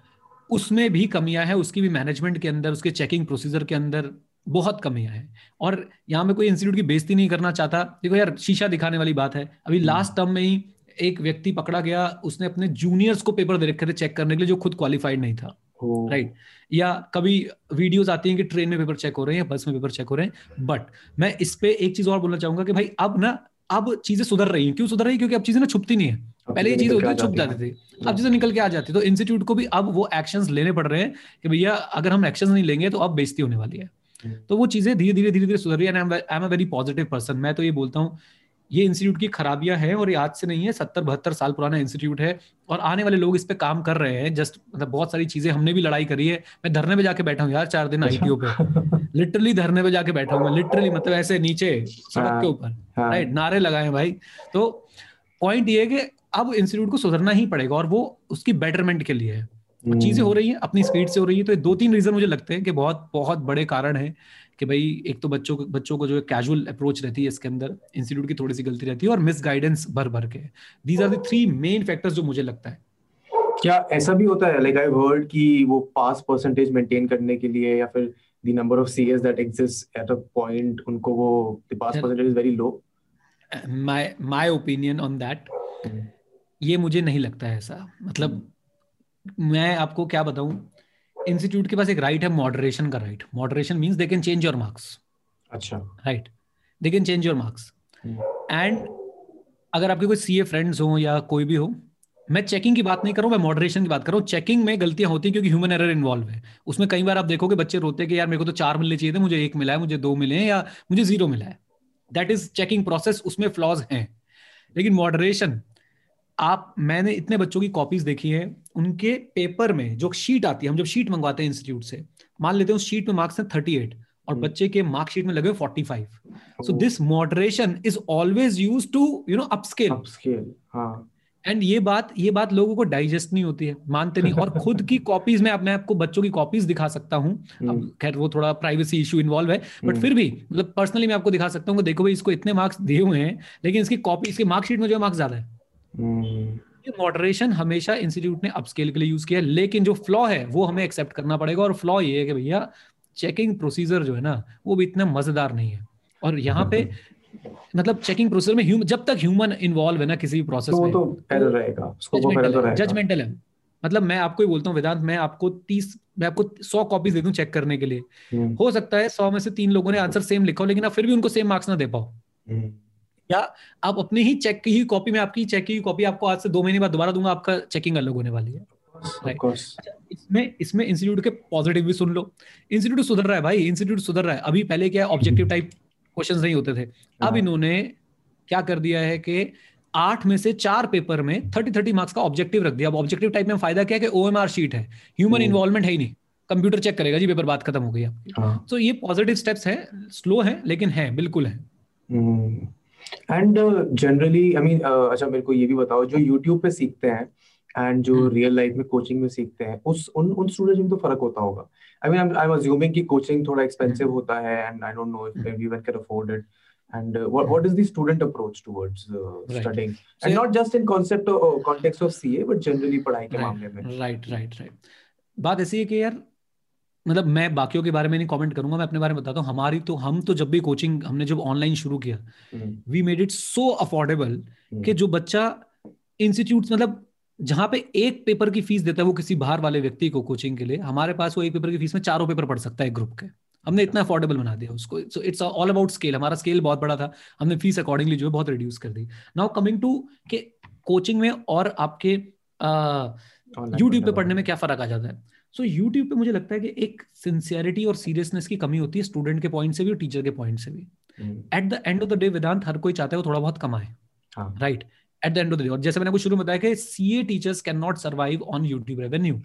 C: उसमें भी कमियाँ हैं उसकी भी मैनेजमेंट के अंदर उसके चेकिंग प्रोसीजर के अंदर बहुत कमियाँ हैं। और यहाँ में कोई इंस्टीट्यूट की बेजती नहीं करना चाहता। देखो यार शीशा दिखाने वाली बात है। अभी लास्ट टर्म में ही एक व्यक्ति पकड़ा गया उसने अपने जूनियर्स को पेपर दे रखे थे चेक करने के लिए जो खुद क्वालिफाइड नहीं था राइट या कभी वीडियोस आती हैं कि ट्रेन में पेपर चेक हो रहे हैं या बस में पेपर चेक हो रहे हैं बट मैं इस पे एक चीज़ और बोलना चाहूँगा कि भाई अब ना अब चीज़ें सुधर रही हैं। क्यों सुधर रही है? क्योंकि अब चीज़ें ना छुपती नहीं है। पहले ये
B: चीज़ें
C: होती थी छुप
B: जाती
C: जाती थी। अब चीज़ें निकल के आ जाती तो इंस्टीट्यूट को भी अब वो एक्शन लेने पड़ रहे हैं कि भैया अगर हम एक्शन नहीं लेंगे तो अब बेजती होने वाली है।
B: हम्म।
C: तो वो चीज़ें धीरे धीरे धीरे धीरे सुधर रही है। I am a very positive person मैं तो ये बोलता हूँ ये इंस्टीट्यूट की खराबियाँ हैं और ये आज से नहीं है सत्तर बहत्तर साल पुराना इंस्टीट्यूट है और आने वाले लोग इस पे काम कर रहे हैं जस्ट मतलब बहुत सारी चीज़ें हमने भी लड़ाई करी है। मैं धरने पे जाके बैठा हूँ यार चार दिन
B: अच्छा।
C: आईटीओ पे। लिटरली धरने पे जाके बैठा हूँ लिटरली मतलब ऐसे नीचे सड़क
B: हाँ,
C: के ऊपर
B: हाँ,
C: राइट नारे लगाए भाई। तो पॉइंट ये है कि अब इंस्टीट्यूट को सुधरना ही पड़ेगा और वो उसकी बेटरमेंट के लिए है।
B: हम्म।
C: चीज़ें हो रही हैं अपनी स्पीड से हो रही है। तो ये दो तीन रीजन मुझे लगते हैं कि बहुत बहुत बड़े कारण है। कि भाई एक तो बच्चों को बच्चों को जो कैजुअल अप्रोच रहती है इसके अंदर इंस्टीट्यूट की थोड़ी सी गलती रहती है और मिस गाइडेंस भर भर के। These are the three main factors जो मुझे लगता है।
B: क्या ऐसा भी होता है? लाइक आई हर्ड कि वो पास परसेंटेज मेंटेन करने के लिए या फिर the number of CS that exist at a point उनको वो
C: the
B: pass percentage is very
C: low my my opinion on
B: that.
C: ये मुझे नहीं लगता है ऐसा। मतलब मैं आपको क्या बताऊँ? इंस्टीट्यूट के पास एक राइट है मॉडरेशन का right moderation means they can change your marks
B: अच्छा।
C: Right they can change your
B: marks.
C: And अगर आपके कोई सीए फ्रेंड्स हो या कोई भी हो मैं चेकिंग की बात नहीं कर रहा हूँ मैं मॉडरेशन की बात कर। रहा हूँ चेकिंग में गलतियाँ होती हैं क्योंकि ह्यूमन एरर इन्वॉल्व है। उसमें कई बार आप देखोगे बच्चे रोते हैं कि यार मेरे को तो चार मिलने चाहिए थे मुझे एक मिला है मुझे दो मिले हैं या मुझे ज़ीरो मिला है। दैट इज़ चेकिंग प्रोसेस उसमें फ्लॉज हैं। लेकिन मॉडरेशन आप मैंने इतने बच्चों की कॉपीज देखी है उनके पेपर में जो शीट आती है हम जब शीट मंगवाते हैं इंस्टीट्यूट से मान लेते हैं उस शीट में मार्क्स हैं थर्टी एट और
B: हम्म।
C: बच्चे के मार्कशीट में लगे forty five
B: so.
C: This moderation is always use to you know upscale
B: upscale हाँ
C: एंड ये बात ये बात लोगों को डाइजेस्ट नहीं होती है मानते नहीं और खुद की कॉपीज में अब मैं आपको बच्चों की कॉपीज दिखा सकता हूँ
B: हम्म।
C: अब खैर वो थोड़ा प्राइवेसी इशू इन्वॉल्व है बट
B: हम्म।
C: फिर भी मतलब पर्सनली मैं आपको दिखा सकता हूँ देखो भाई इसको इतने मार्क्स दिए हुए हैं लेकिन इसकी कॉपी इसके मार्कशीट में जो मार्क्स ज़्यादा है
B: हम्म,
C: ये मॉडरेशन हमेशा इंस्टीट्यूट ने अपस्केल के लिए यूज़ किया है लेकिन जो फ्लॉ है वो हमें एक्सेप्ट करना पड़ेगा। और फ्लॉ ये है कि भैया चेकिंग प्रोसीजर जो है ना वो भी इतना मज़ेदार नहीं है। और यहाँ पे मतलब चेकिंग प्रोसीजर में ह्यूमन जब तक ह्यूमन इन्वॉल्व है ना किसी भी प्रोसेस
B: तो
C: में
B: तो एरर रहेगा तो रहेगा।
C: जजमेंटल है। मतलब मैं आपको ही बोलता हूँ वेदांत मैं आपको तीस मैं आपको सौ कॉपीज दे दूँ चेक करने के लिए।
B: हम्म,
C: हो सकता है सौ में से तीन लोगों ने आंसर सेम लिखा हो लेकिन आप फिर भी उनको सेम मार्क्स ना दे पाओ।
B: हम्म,
C: या आप अपने ही चेक की कॉपी में आपकी चेक की कॉपी आपको आज से दो महीने बाद दोबारा दूँगा आपका चेकिंग अलग होने वाली है. अच्छा, इसमें इसमें इंस्टीट्यूट के पॉजिटिव भी सुन लो। इंस्टीट्यूट सुधर रहा है भाई इंस्टीट्यूट सुधर रहा है। अभी पहले क्या है ऑब्जेक्टिव टाइप क्वेश्चंस नहीं होते थे। अब
B: हाँ।
C: इन्होंने क्या कर दिया है कि आठ में से चार पेपर में थर्टी थर्टी मार्क्स का ऑब्जेक्टिव रख दिया। अब ऑब्जेक्टिव टाइप में फ़ायदा क्या है कि ओएमआर शीट है। ह्यूमन। इन्वॉल्वमेंट है ही नहीं। कंप्यूटर चेक करेगा जी पेपर बात खत्म हो गई आपकी तो ये पॉजिटिव स्टेप्स है स्लो है लेकिन है बिल्कुल है।
B: एंड जनरली आई मीन अच्छा मेरे को ये भी बताओ जो YouTube पे सीखते हैं एंड जो
C: हम्म।
B: रियल लाइफ में कोचिंग में सीखते हैं उस उन उन स्टूडेंट्स में तो फ़र्क होता होगा। I mean I am assuming कि कोचिंग थोड़ा एक्सपेंसिव होता है and I don't know if
C: hmm.
B: Everyone can afford it and uh, what what is the student approach towards uh,
C: Right.
B: studying?
C: So
B: and
C: yeah-
B: not just in concept or, or context of CA but generally पढ़ाई के मामले में।
C: Right right right बात ऐसी है कि यार मतलब मैं बाकियों के बारे में नहीं कमेंट करूँगा मैं अपने बारे में बताता हूँ। हमारी तो हम तो जब भी कोचिंग हमने जब ऑनलाइन शुरू किया we made it so
B: affordable
C: कि जो बच्चा इंस्टीट्यूट मतलब जहाँ पे एक पेपर की फ़ीस देता है वो किसी बाहर वाले व्यक्ति को कोचिंग के लिए हमारे पास वो एक पेपर की फ़ीस में चारों पेपर पढ़ सकता है ग्रुप के। हमने इतना अफोर्डेबल बना दिया उसको। So it's all about scale हमारा स्केल बहुत बड़ा था। हमने फ़ीस अकॉर्डिंगली जो है बहुत रिड्यूस कर दी। नाउ कमिंग टू के कोचिंग में और आपके यूट्यूब पे
B: पढ़ने
C: में क्या फ़र्क आ जाता है? सो so, यूट्यूब पे मुझे लगता है कि एक सिंसियरिटी और सीरियसनेस की कमी होती है स्टूडेंट के पॉइंट से भी और टीचर के पॉइंट से भी।
B: हम्म,
C: at the end of the day Vedant हर कोई चाहता है वो थोड़ा बहुत कमाए।
B: हाँ।
C: Right at the end of the day और जैसे मैंने आपको शुरू में बताया कि CA teachers can not
B: survive on YouTube revenue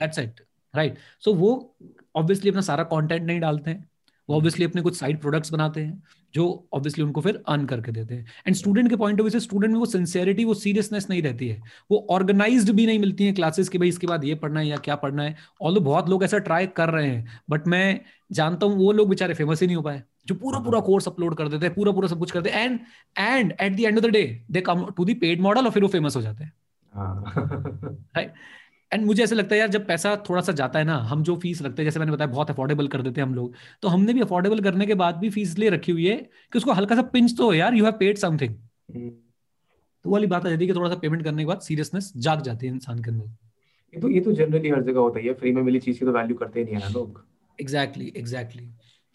C: that's it right so वो ऑब्वियसली अपना सारा कंटेंट नहीं डालते हैं। वो ऑब्वियसली अपने कुछ साइड प्रोडक्ट्स बनाते हैं। जो ऑब्वियसली उनको फिर अर्न करके देते हैं। एंड स्टूडेंट के पॉइंट ऑफ़ व्यू से स्टूडेंट में वो सिंसियरिटी वो सीरियसनेस नहीं रहती है। वो ऑर्गेनाइज्ड भी नहीं मिलती है क्लासेस की भाई इसके बाद ये पढ़ना है या क्या पढ़ना है। ऑल बहुत लोग ऐसा ट्राई कर रहे हैं बट मैं जानता हूँ वो लोग बेचारे फ़ेमस ही नहीं हो पाए जो पूरा पूरा कोर्स अपलोड कर देते हैं पूरा पूरा सब कुछ करते हैं। And and at the end of the day they come to the paid model और फिर वो फ़ेमस हो जाते हैं।
B: हाँ।
C: एंड मुझे ऐसा लगता है यार जब पैसा थोड़ा सा जाता है ना हम जो फ़ीस रखते हैं जैसे मैंने बताया बहुत अफोर्डेबल कर देते हैं हम लोग तो हमने भी अफोर्डेबल करने के बाद भी फ़ीस इसलिए रखी हुई है कि उसको हल्का सा पिंच तो हो यार यू हैव पेड समथिंग तो वाली बात आ जाती है कि थोड़ा सा पेमेंट करने के बाद सीरियसनेस जाग जाती है इंसान के अंदर।
B: ये तो ये तो जनरली हर जगह होता है फ्री में मिली चीज़ की तो वैल्यू करते ही नहीं है ना लोग।
C: एग्जैक्टली एग्जैक्टली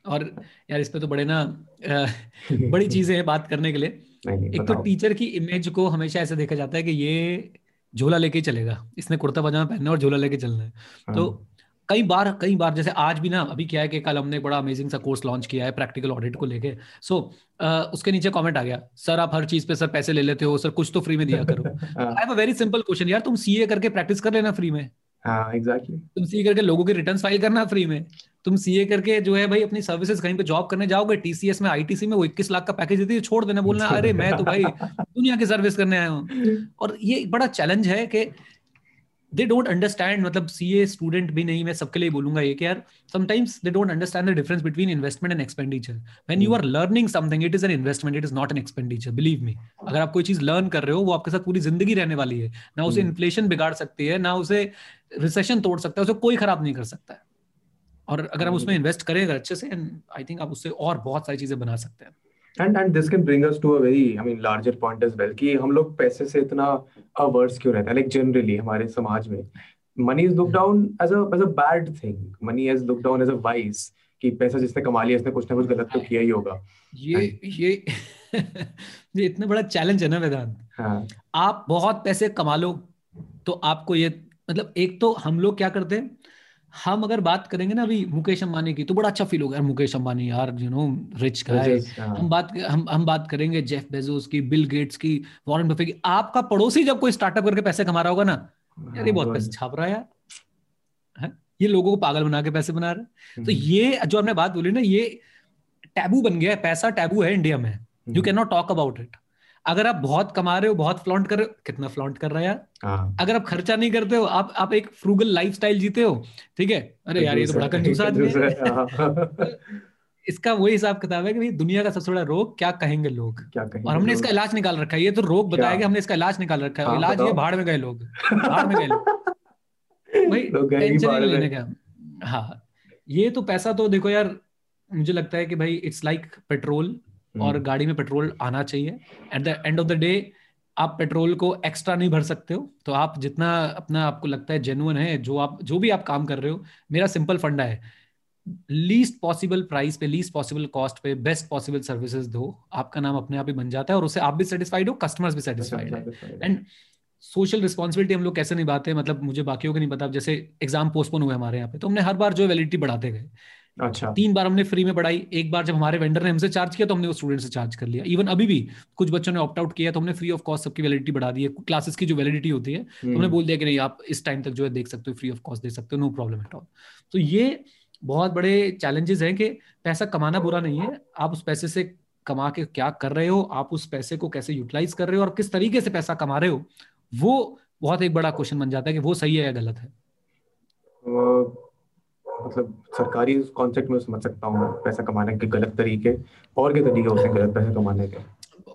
C: और यार इस पे तो बड़े ना बड़ी चीज़ें हैं बात करने के लिए। एक तो टीचर की इमेज को हमेशा ऐसे देखा जाता है कि ये झोला लेके चलेगा। इसने कुर्ता पजामा पहनना और झोला लेके चलना है।
B: हाँ,
C: तो कई बार कई बार जैसे आज भी ना अभी क्या है कि कल हमने एक बड़ा अमेजिंग सा कोर्स लॉन्च किया है प्रैक्टिकल ऑडिट को लेके। सो उसके नीचे कमेंट आ गया सर आप हर चीज़ पे सर पैसे ले लेते हो सर कुछ तो फ्री में दिया करो। I have a very simple question यार तुम सीए करके प्रैक्टिस कर लेना फ्री में?
B: हाँ एग्जैक्टली
C: तुम सीए करके लोगों के रिटर्न फ़ाइल करना फ्री में। तुम सीए करके जो है भाई अपनी सर्विसेज़ कहीं पे जॉब करने जाओगे टीसीएस में आईटीसी में वो 21 लाख का पैकेज देती है छोड़ देना बोलना अरे मैं तो भाई दुनिया की सर्विस करने आया हूँ। और ये बड़ा चैलेंज है कि दे डोंट अंडरस्टैंड मतलब सी ए स्टूडेंट भी नहीं मैं सबके लिए बोलूँगा ये कि यार sometimes they don't understand the difference between investment and expenditure when you are learning something it is an investment it is not an expenditure believe me अगर आप कोई चीज़ लर्न कर रहे हो वो आपके साथ पूरी ज़िंदगी रहने वाली है। ना उसे। इन्फ्लेशन बिगाड़ सकती है ना उसे रिसेशन तोड़ सकता है उसे कोई खराब नहीं कर सकता है। और अगर आप उसमें इन्वेस्ट करेंगे अच्छे से एंड आई थिंक आप उससे और बहुत सारी चीज़ें बना सकते हैं।
B: And and this can bring us to a very I mean larger point as well कि हम लोग पैसे से इतना अवर्स क्यों रहते हैं? लाइक जनरली हमारे समाज में money is look down as as a bad thing money is look down as a vice कि पैसा जिसने कमा लिया इसने कुछ ना कुछ गलत तो किया ही होगा।
C: ये ये ये इतना बड़ा चैलेंज है ना वेदांत?
B: हाँ।
C: आप बहुत पैसे कमा लो तो आपको ये मतलब एक तो हम लोग क्या करते हैं? हम अगर बात करेंगे ना अभी मुकेश अंबानी की तो बड़ा अच्छा फील होगा यार मुकेश अंबानी यार यू नो रिच गाय
B: हाँ,
C: हम बात हम हम बात करेंगे जेफ बेजोस की बिल गेट्स की वॉरेन बफे की। आपका पड़ोसी जब कोई स्टार्टअप करके पैसे कमा रहा होगा ना यार ये
B: हाँ,
C: बहुत पैसे छाप रहा है यार हैं? ये लोगों को पागल बना के पैसे बना रहा है। तो
B: हम्म,
C: ये जो हमने बात बोली ना ये टैबू बन गया है पैसा टैबू है इंडिया में।
B: You
C: can not talk about it अगर आप बहुत कमा रहे हो बहुत फ्लॉन्ट कर रहे हो कितना फ्लॉन्ट कर रहा है यार?
B: हाँ।
C: अगर आप खर्चा नहीं करते हो आप आप एक फ्रूगल लाइफस्टाइल जीते हो ठीक है? अरे यार ये तो बड़ा कंजूस आदमी है।
B: है।
C: इसका वही हिसाब किताब है कि भाई दुनिया का सबसे बड़ा रोग क्या कहेंगे लोग?
B: क्या कहेंगे
C: और हमने इसका इलाज निकाल रखा है। ये तो रोग बताया? कि हमने इसका इलाज निकाल रखा है।
B: हाँ,
C: इलाज ये। भाड़ में गए लोग। भाड़ में गए लोग। भाई टेंशन नहीं लेने का। हाँ। ये तो पैसा तो देखो यार मुझे लगता है कि भाई इट्स लाइक पेट्रोल और
B: हम्म,
C: गाड़ी में पेट्रोल आना चाहिए। At the end of the day आप पेट्रोल को एक्स्ट्रा नहीं भर सकते हो। तो आप जितना अपना आपको लगता है जेनुअन है जो आप जो भी आप काम कर रहे हो मेरा सिंपल फंडा है। लीस्ट पॉसिबल प्राइस पे लीस्ट पॉसिबल कॉस्ट पे बेस्ट पॉसिबल सर्विसेज़ दो। आपका नाम अपने आप ही बन जाता है और उससे आप भी सेटिस्फाइड हो कस्टमर्स भी सेटिस्फाइड है। एंड सोशल रिस्पॉन्सिबिलिटी हम लोग कैसे निभाते हैं? मतलब मुझे बाकियों के नहीं पता। जैसे एग्ज़ाम पोस्टपोन हुए हमारे यहाँ पे तो हमने हर बार जो वैलिडिटी बढ़ाते गए।
B: अच्छा।
C: तीन बार हमने फ्री में पढ़ाई एक बार जब हमारे वेंडर ने हमसे चार्ज किया तो हमने वो स्टूडेंट से चार्ज कर लिया। इवन अभी भी कुछ बच्चों ने ऑप्ट आउट किया तो हमने फ्री ऑफ़ कॉस्ट सबकी वैलिडिटी बढ़ा दी है। क्लासेस की जो वैलिडिटी होती है तो हमने
B: हम्म,
C: बोल दिया कि नहीं आप इस टाइम तक जो है देख सकते हो फ्री ऑफ़ कॉस्ट दे सकते हो नो प्रॉब्लम एट ऑल तो ये बहुत बड़े चैलेंजेस हैं कि पैसा कमाना बुरा नहीं है। आप उस पैसे से कमा के क्या कर रहे हो आप उस पैसे को कैसे यूटिलाइज कर रहे हो और किस तरीके से पैसा कमा रहे हो वो बहुत एक बड़ा क्वेश्चन बन जाता है कि वो सही है या गलत है।
B: मतलब सरकारी कॉन्सेप्ट में समझ सकता हूँ पैसा कमाने के गलत तरीके और के तरीके होते हैं गलत पैसा कमाने के।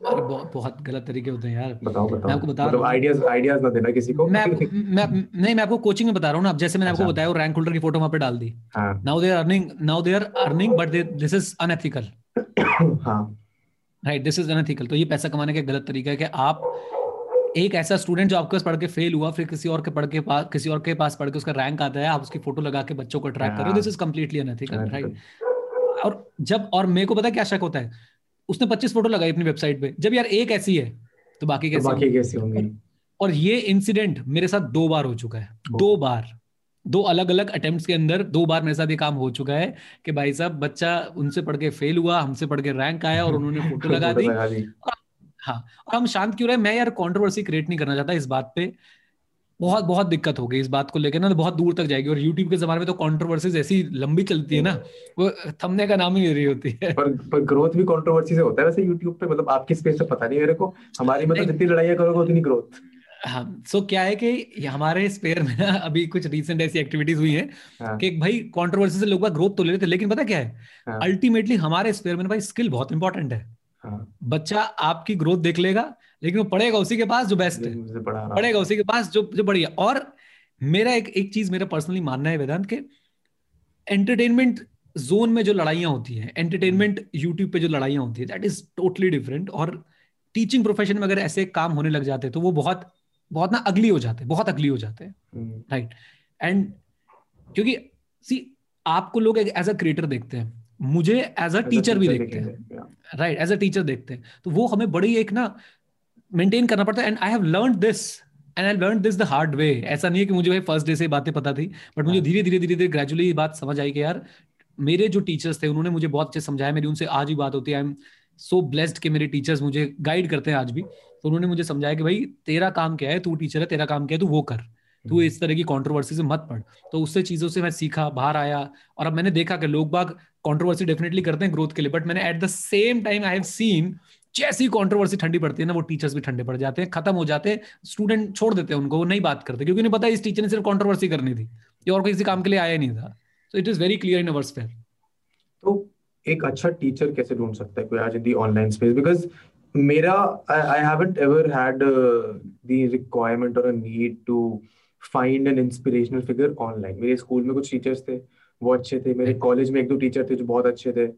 C: अरे बहुत बहुत गलत तरीके होते हैं यार।
B: बताओ बताओ।
C: मैं आपको बता
B: मतलब आइडियाज़ आइडियाज़ ना देना किसी को।
C: मैं मैं नहीं मैं आपको कोचिंग में बता रहा हूँ ना अब जैसे मैंने आपको
B: अच्छा।
C: बताया वो रैंक होल्डर की फ़ोटो वहाँ पे डाल दी। Now they are earning now they are earning but this is unethical
B: हाँ।
C: राइट दिस इज़ अनएथिकल तो ये पैसा कमाने का गलत तरीका है कि आप एक ऐसा स्टूडेंट जो आपके पास पढ़ के फेल हुआ फिर किसी और के पढ़ के पास किसी और के पास पढ़ के उसका रैंक आता है आप उसकी फ़ोटो लगा के बच्चों को ट्रैक कर रहे। This is completely
B: unethical
C: right और जब और मेरे को पता क्या शक होता है? उसने 25 फ़ोटो लगाई अपनी वेबसाइट पे। जब यार एक ऐसी है तो बाकी
B: तो
C: कैसे
B: बाकी कैसे होंगी?
C: और ये इंसिडेंट मेरे साथ दो बार हो चुका है। दो बार। दो अलग अलग अटेम्प्ट्स के अंदर दो बार मेरे साथ ये काम हो चुका है कि भाई साहब बच्चा उनसे पढ़ के फेल हुआ हमसे पढ़ के रैंक आया और उन्होंने फ़ोटो लगा दी।
B: लगा दी।
C: हाँ और हम शांत क्यों रहे? मैं यार कंट्रोवर्सी क्रिएट नहीं करना चाहता इस बात पे। बहुत बहुत दिक्कत हो गई इस बात को लेकर ना तो बहुत दूर तक जाएगी। और यूट्यूब के जमाने में तो कंट्रोवर्सीज ऐसी लंबी चलती है ना वो थमने का नाम ही ले रही होती है।
B: पर पर ग्रोथ भी कंट्रोवर्सी से होता है वैसे यूट्यूब पे मतलब आपकी स्पेस से पता नहीं मेरे को। हमारी में तो जितनी लड़ाइयाँ करोगे उतनी ग्रोथ
C: हाँ सो so, क्या है कि हमारे स्पेयर में ना अभी कुछ रिसेंट ऐसी एक्टिविटीज़ हुई हैं
B: हाँ।
C: कि भाई कंट्रोवर्सी से लोग ग्रोथ तो ले रहे थे लेकिन पता क्या है?
B: हाँ।
C: अल्टीमेटली हमारे स्पेयर में ना भाई स्किल बहुत इंपॉर्टेंट है।
B: हाँ
C: बच्चा आपकी ग्रोथ देख लेगा लेकिन वो पढ़ेगा उसी के पास जो बेस्ट है। पढ़ेगा उसी के पास जो जो बढ़िया। और मेरा एक एक चीज़ मेरा पर्सनली मानना है वेदांत के एंटरटेनमेंट जोन में जो लड़ाइयाँ होती हैं एंटरटेनमेंट यूट्यूब पे जो लड़ाइयाँ होती है दैट इज़ टोटली डिफरेंट और टीचिंग प्रोफेशन में अगर ऐसे काम होने लग जाते हैं तो वो बहुत बहुत ना अगली हो जाते हैं बहुत अगली हो जाते हैं।
B: हम्म,
C: राइट एंड क्योंकि सी आपको लोग एज अ क्रिएटर देखते हैं। मुझे एज अ टीचर भी देखते हैं। राइट एज अ टीचर देखते हैं। तो वो हमें बड़ी एक ना मेंटेन करना पड़ता है। And I have learn this and I learn this the hard way ऐसा नहीं है कि मुझे भाई फ़र्स्ट डे से बातें पता थी बट मुझे
B: हाँ।
C: धीरे धीरे धीरे धीरे ग्रेजुअली बात समझ आई कि यार मेरे जो टीचर्स थे उन्होंने मुझे बहुत अच्छे समझाया। मेरी उनसे आज भी बात होती है। आई एम सो ब्लेस्ड कि मेरे टीचर्स मुझे गाइड करते हैं आज भी। तो उन्होंने मुझे समझाया कि भाई तेरा काम क्या है? तू टीचर है तेरा काम क्या है? तू वो कर। तू इस तरह की कॉन्ट्रोवर्सी से मत पढ़ तो उससे चीज़ों से मैं सीखा बाहर आया और अब मैंने देखा कि लोग बाग कंट्रोवर्सी डेफिनेटली करते हैं ग्रोथ के लिए बट मैंने at the same time I have seen जैसी कंट्रोवर्सी ठंडी पड़ती है ना, वो टीचर्स भी ठंडे पड़ जाते हैं, खत्म हो जाते हैं स्टूडेंट छोड़ देते हैं उनको, वो नहीं बात करते, क्योंकि उन्हें पता है इस टीचर ने सिर्फ़ कंट्रोवर्सी करनी थी ये और किसी काम के लिए आया नहीं था। So it is very clear in our sphere
B: तो एक अच्छा टीचर कैसे ढूंढ सकता है कोई आज in the online space because मेरा I haven't ever had the requirement और a need to find an inspirational figure online मेरे स्कूल में कुछ टीचर्स थे वो अच्छे थे। मेरे कॉलेज में एक दो टीचर थे जो बहुत अच्छे थे।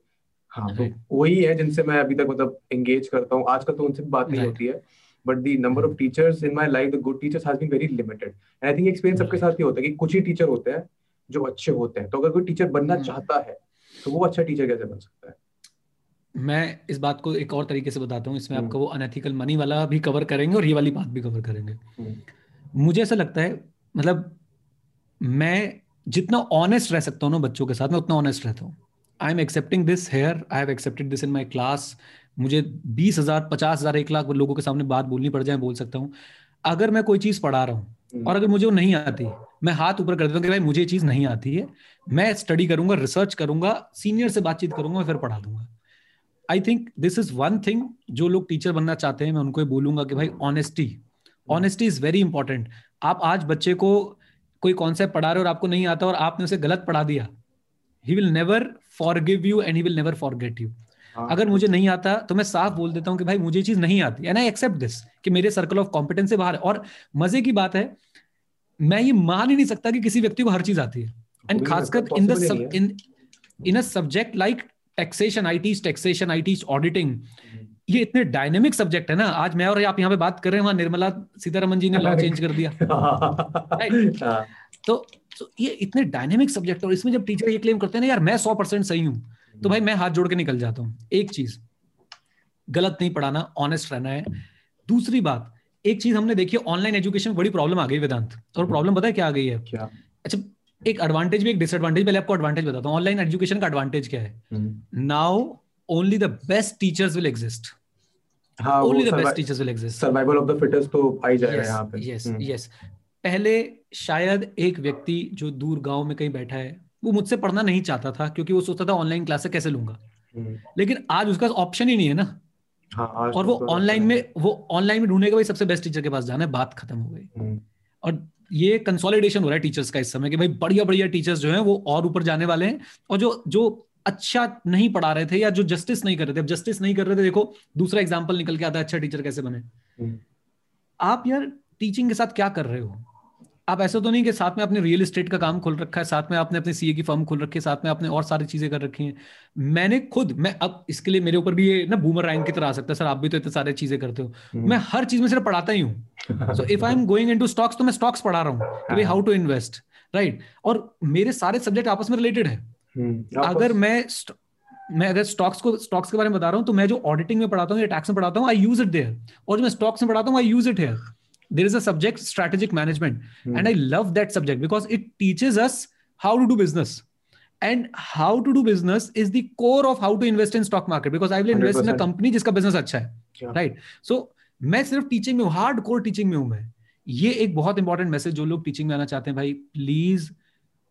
B: हाँ तो वही है जिनसे मैं अभी तक मतलब एंगेज करता हूँ। आजकल तो उनसे भी बात नहीं होती है। But the number of teachers in my life the good teachers has been very limited and I think experience सबके साथ ही होता है कि कुछ ही टीचर होते हैं जो अच्छे होते हैं। तो अगर कोई टीचर बनना
C: हम्म।
B: चाहता है तो वो अच्छा टीचर कैसे बन सकता है?
C: मैं इस बात को एक और तरीके से बताता हूँ। इसमें
B: हम्म।
C: आपका वो अनएथिकल मनी वाला भी कवर करेंगे और ये वाली बात भी कवर करेंगे।
B: हम्म।
C: मुझे ऐसा लगता है मतलब मैं जितना ऑनेस्ट रह सकता हूँ ना बच्चों के साथ मैं उतना ऑनेस्ट रहता हूँ। I am accepting this here I have accepted this in my class मुझे बीस हज़ार पचास हज़ार एक लाख लोगों के सामने बात बोलनी पड़ जाए बोल सकता हूँ। अगर मैं कोई चीज़ पढ़ा रहा हूँ
B: हम्म।
C: और अगर मुझे वो नहीं आती मैं हाथ ऊपर कर देता हूँ कि भाई मुझे ये चीज़ नहीं आती है मैं स्टडी करूँगा रिसर्च करूँगा सीनियर से बातचीत करूँगा फिर पढ़ा दूँगा। I think this is one thing जो लोग टीचर बनना चाहते हैं मैं उनको ये बोलूँगा कि भाई honesty honesty is very important आप आज बच्चे को कोई कॉन्सेप्ट पढ़ा रहे हो और आपको नहीं आता और आपने उसे गलत पढ़ा दिया he will never forgive you and he will never forget
B: you
C: अगर मुझे नहीं आता तो मैं साफ़ बोल देता हूँ कि भाई मुझे चीज़ नहीं आती एंड आई एक्सेप्ट दिस कि मेरे सर्कल ऑफ़ कॉम्पिटेंस से बाहर है। और मज़े की बात है मैं ये मान ही नहीं सकता कि किसी व्यक्ति को हर चीज़ आती है। एंड खासकर
B: in the.
C: In in a subject like taxation I teach taxation I teach auditing ये इतने डायनेमिक सब्जेक्ट है ना। आज मैं और आप यहाँ पे बात कर रहे हैं वहाँ निर्मला सीतारमन जी ने लॉ चेंज कर दिया।
B: हाँ,
C: तो, तो ये इतने डायनेमिक सब्जेक्ट और इसमें जब टीचर ये क्लेम करते हैं ना यार मैं सौ परसेंट सही हूँ तो भाई मैं हाथ जोड़ के निकल जाता हूँ। एक चीज़ गलत नहीं पढ़ाना ऑनेस्ट रहना है। दूसरी बात एक चीज़ हमने देखी ऑनलाइन एजुकेशन में बड़ी प्रॉब्लम आ गई वेदांत। और प्रॉब्लम पता है क्या आ गई है?
B: क्या?
C: अच्छा एक एडवांटेज भी एक डिसएडवांटेज पहले आपको एडवांटेज बताता हूँ। ऑनलाइन एजुकेशन का एडवांटेज क्या है? Now only the best teachers will exist only the best teachers will exist
B: survival of the fittest तो आ ही जाएगा यहाँ पे।
C: यस यस पहले शायद एक व्यक्ति जो दूर गाँव में कहीं बैठा है वो मुझसे पढ़ना नहीं चाहता था क्योंकि वो सोचता था ऑनलाइन क्लास कैसे लूँगा। हम्म। लेकिन आज उसका ऑप्शन ही नहीं है ना। हाँ, और वो ऑनलाइन तो में वो ऑनलाइन में ढूंढेगा भाई सबसे बेस्ट टीचर के पास जाना है बात खत्म हो गई। हम्म। और ये कंसोलिडेशन हो रहा है टीचर्स का इस समय कि भाई बढ़िया बढ़िया टीचर्स जो हैं वो और ऊपर जाने वाले हैं और जो जो अच्छा नहीं पढ़ा रहे थे या जो जस्टिस नहीं कर रहे थे। अब जस्टिस नहीं कर रहे थे देखो दूसरा एग्ज़ाम्पल निकल के आता है अच्छा टीचर कैसे बने? हम्म। आप यार टीचिंग के साथ क्या कर रहे हो? आप ऐसा तो नहीं कि साथ में आपने रियल इस्टेट का काम खोल रखा है साथ में आपने अपने सीए की फर्म खोल रखी है साथ में आपने और सारी चीज़ें कर रखी हैं। मैंने खुद मैं अब इसके लिए मेरे ऊपर भी ये ना बूमर रैंक की तरह आ सकता है सर आप भी तो इतने सारे चीज़ें करते हो। हम्म। मैं हर चीज़ में सिर्फ़ पढ़ाता ही हूँ। So if I am going in stocks तो मैं स्टॉक्स पढ़ा रहा हूँ हाउ टू इन्वेस्ट राइट और मेरे सारे सब्जेक्ट आपस में रिलेटेड है। अगर मैं मैं अगर स्टॉक्स को स्टॉक्स के बारे में बता रहा हूँ तो मैं जो ऑडिटिंग में पढ़ाता हूँ या टैक्स में पढ़ाता हूँ आई यूज़ इट देयर और जो मैं स्टॉक्स में पढ़ाता हूँ I use it here there is a subject strategic management and I love that subject because it teaches us how to do business and how to do business is the core of how to invest in stock market because I will invest in company जिसका business अच्छा है right सो मैं सिर्फ़ teaching में hard core teaching में हूँ मैं। ये एक बहुत इंपॉर्टेंट मैसेज जो लोग टीचिंग में आना चाहते हैं भाई प्लीज़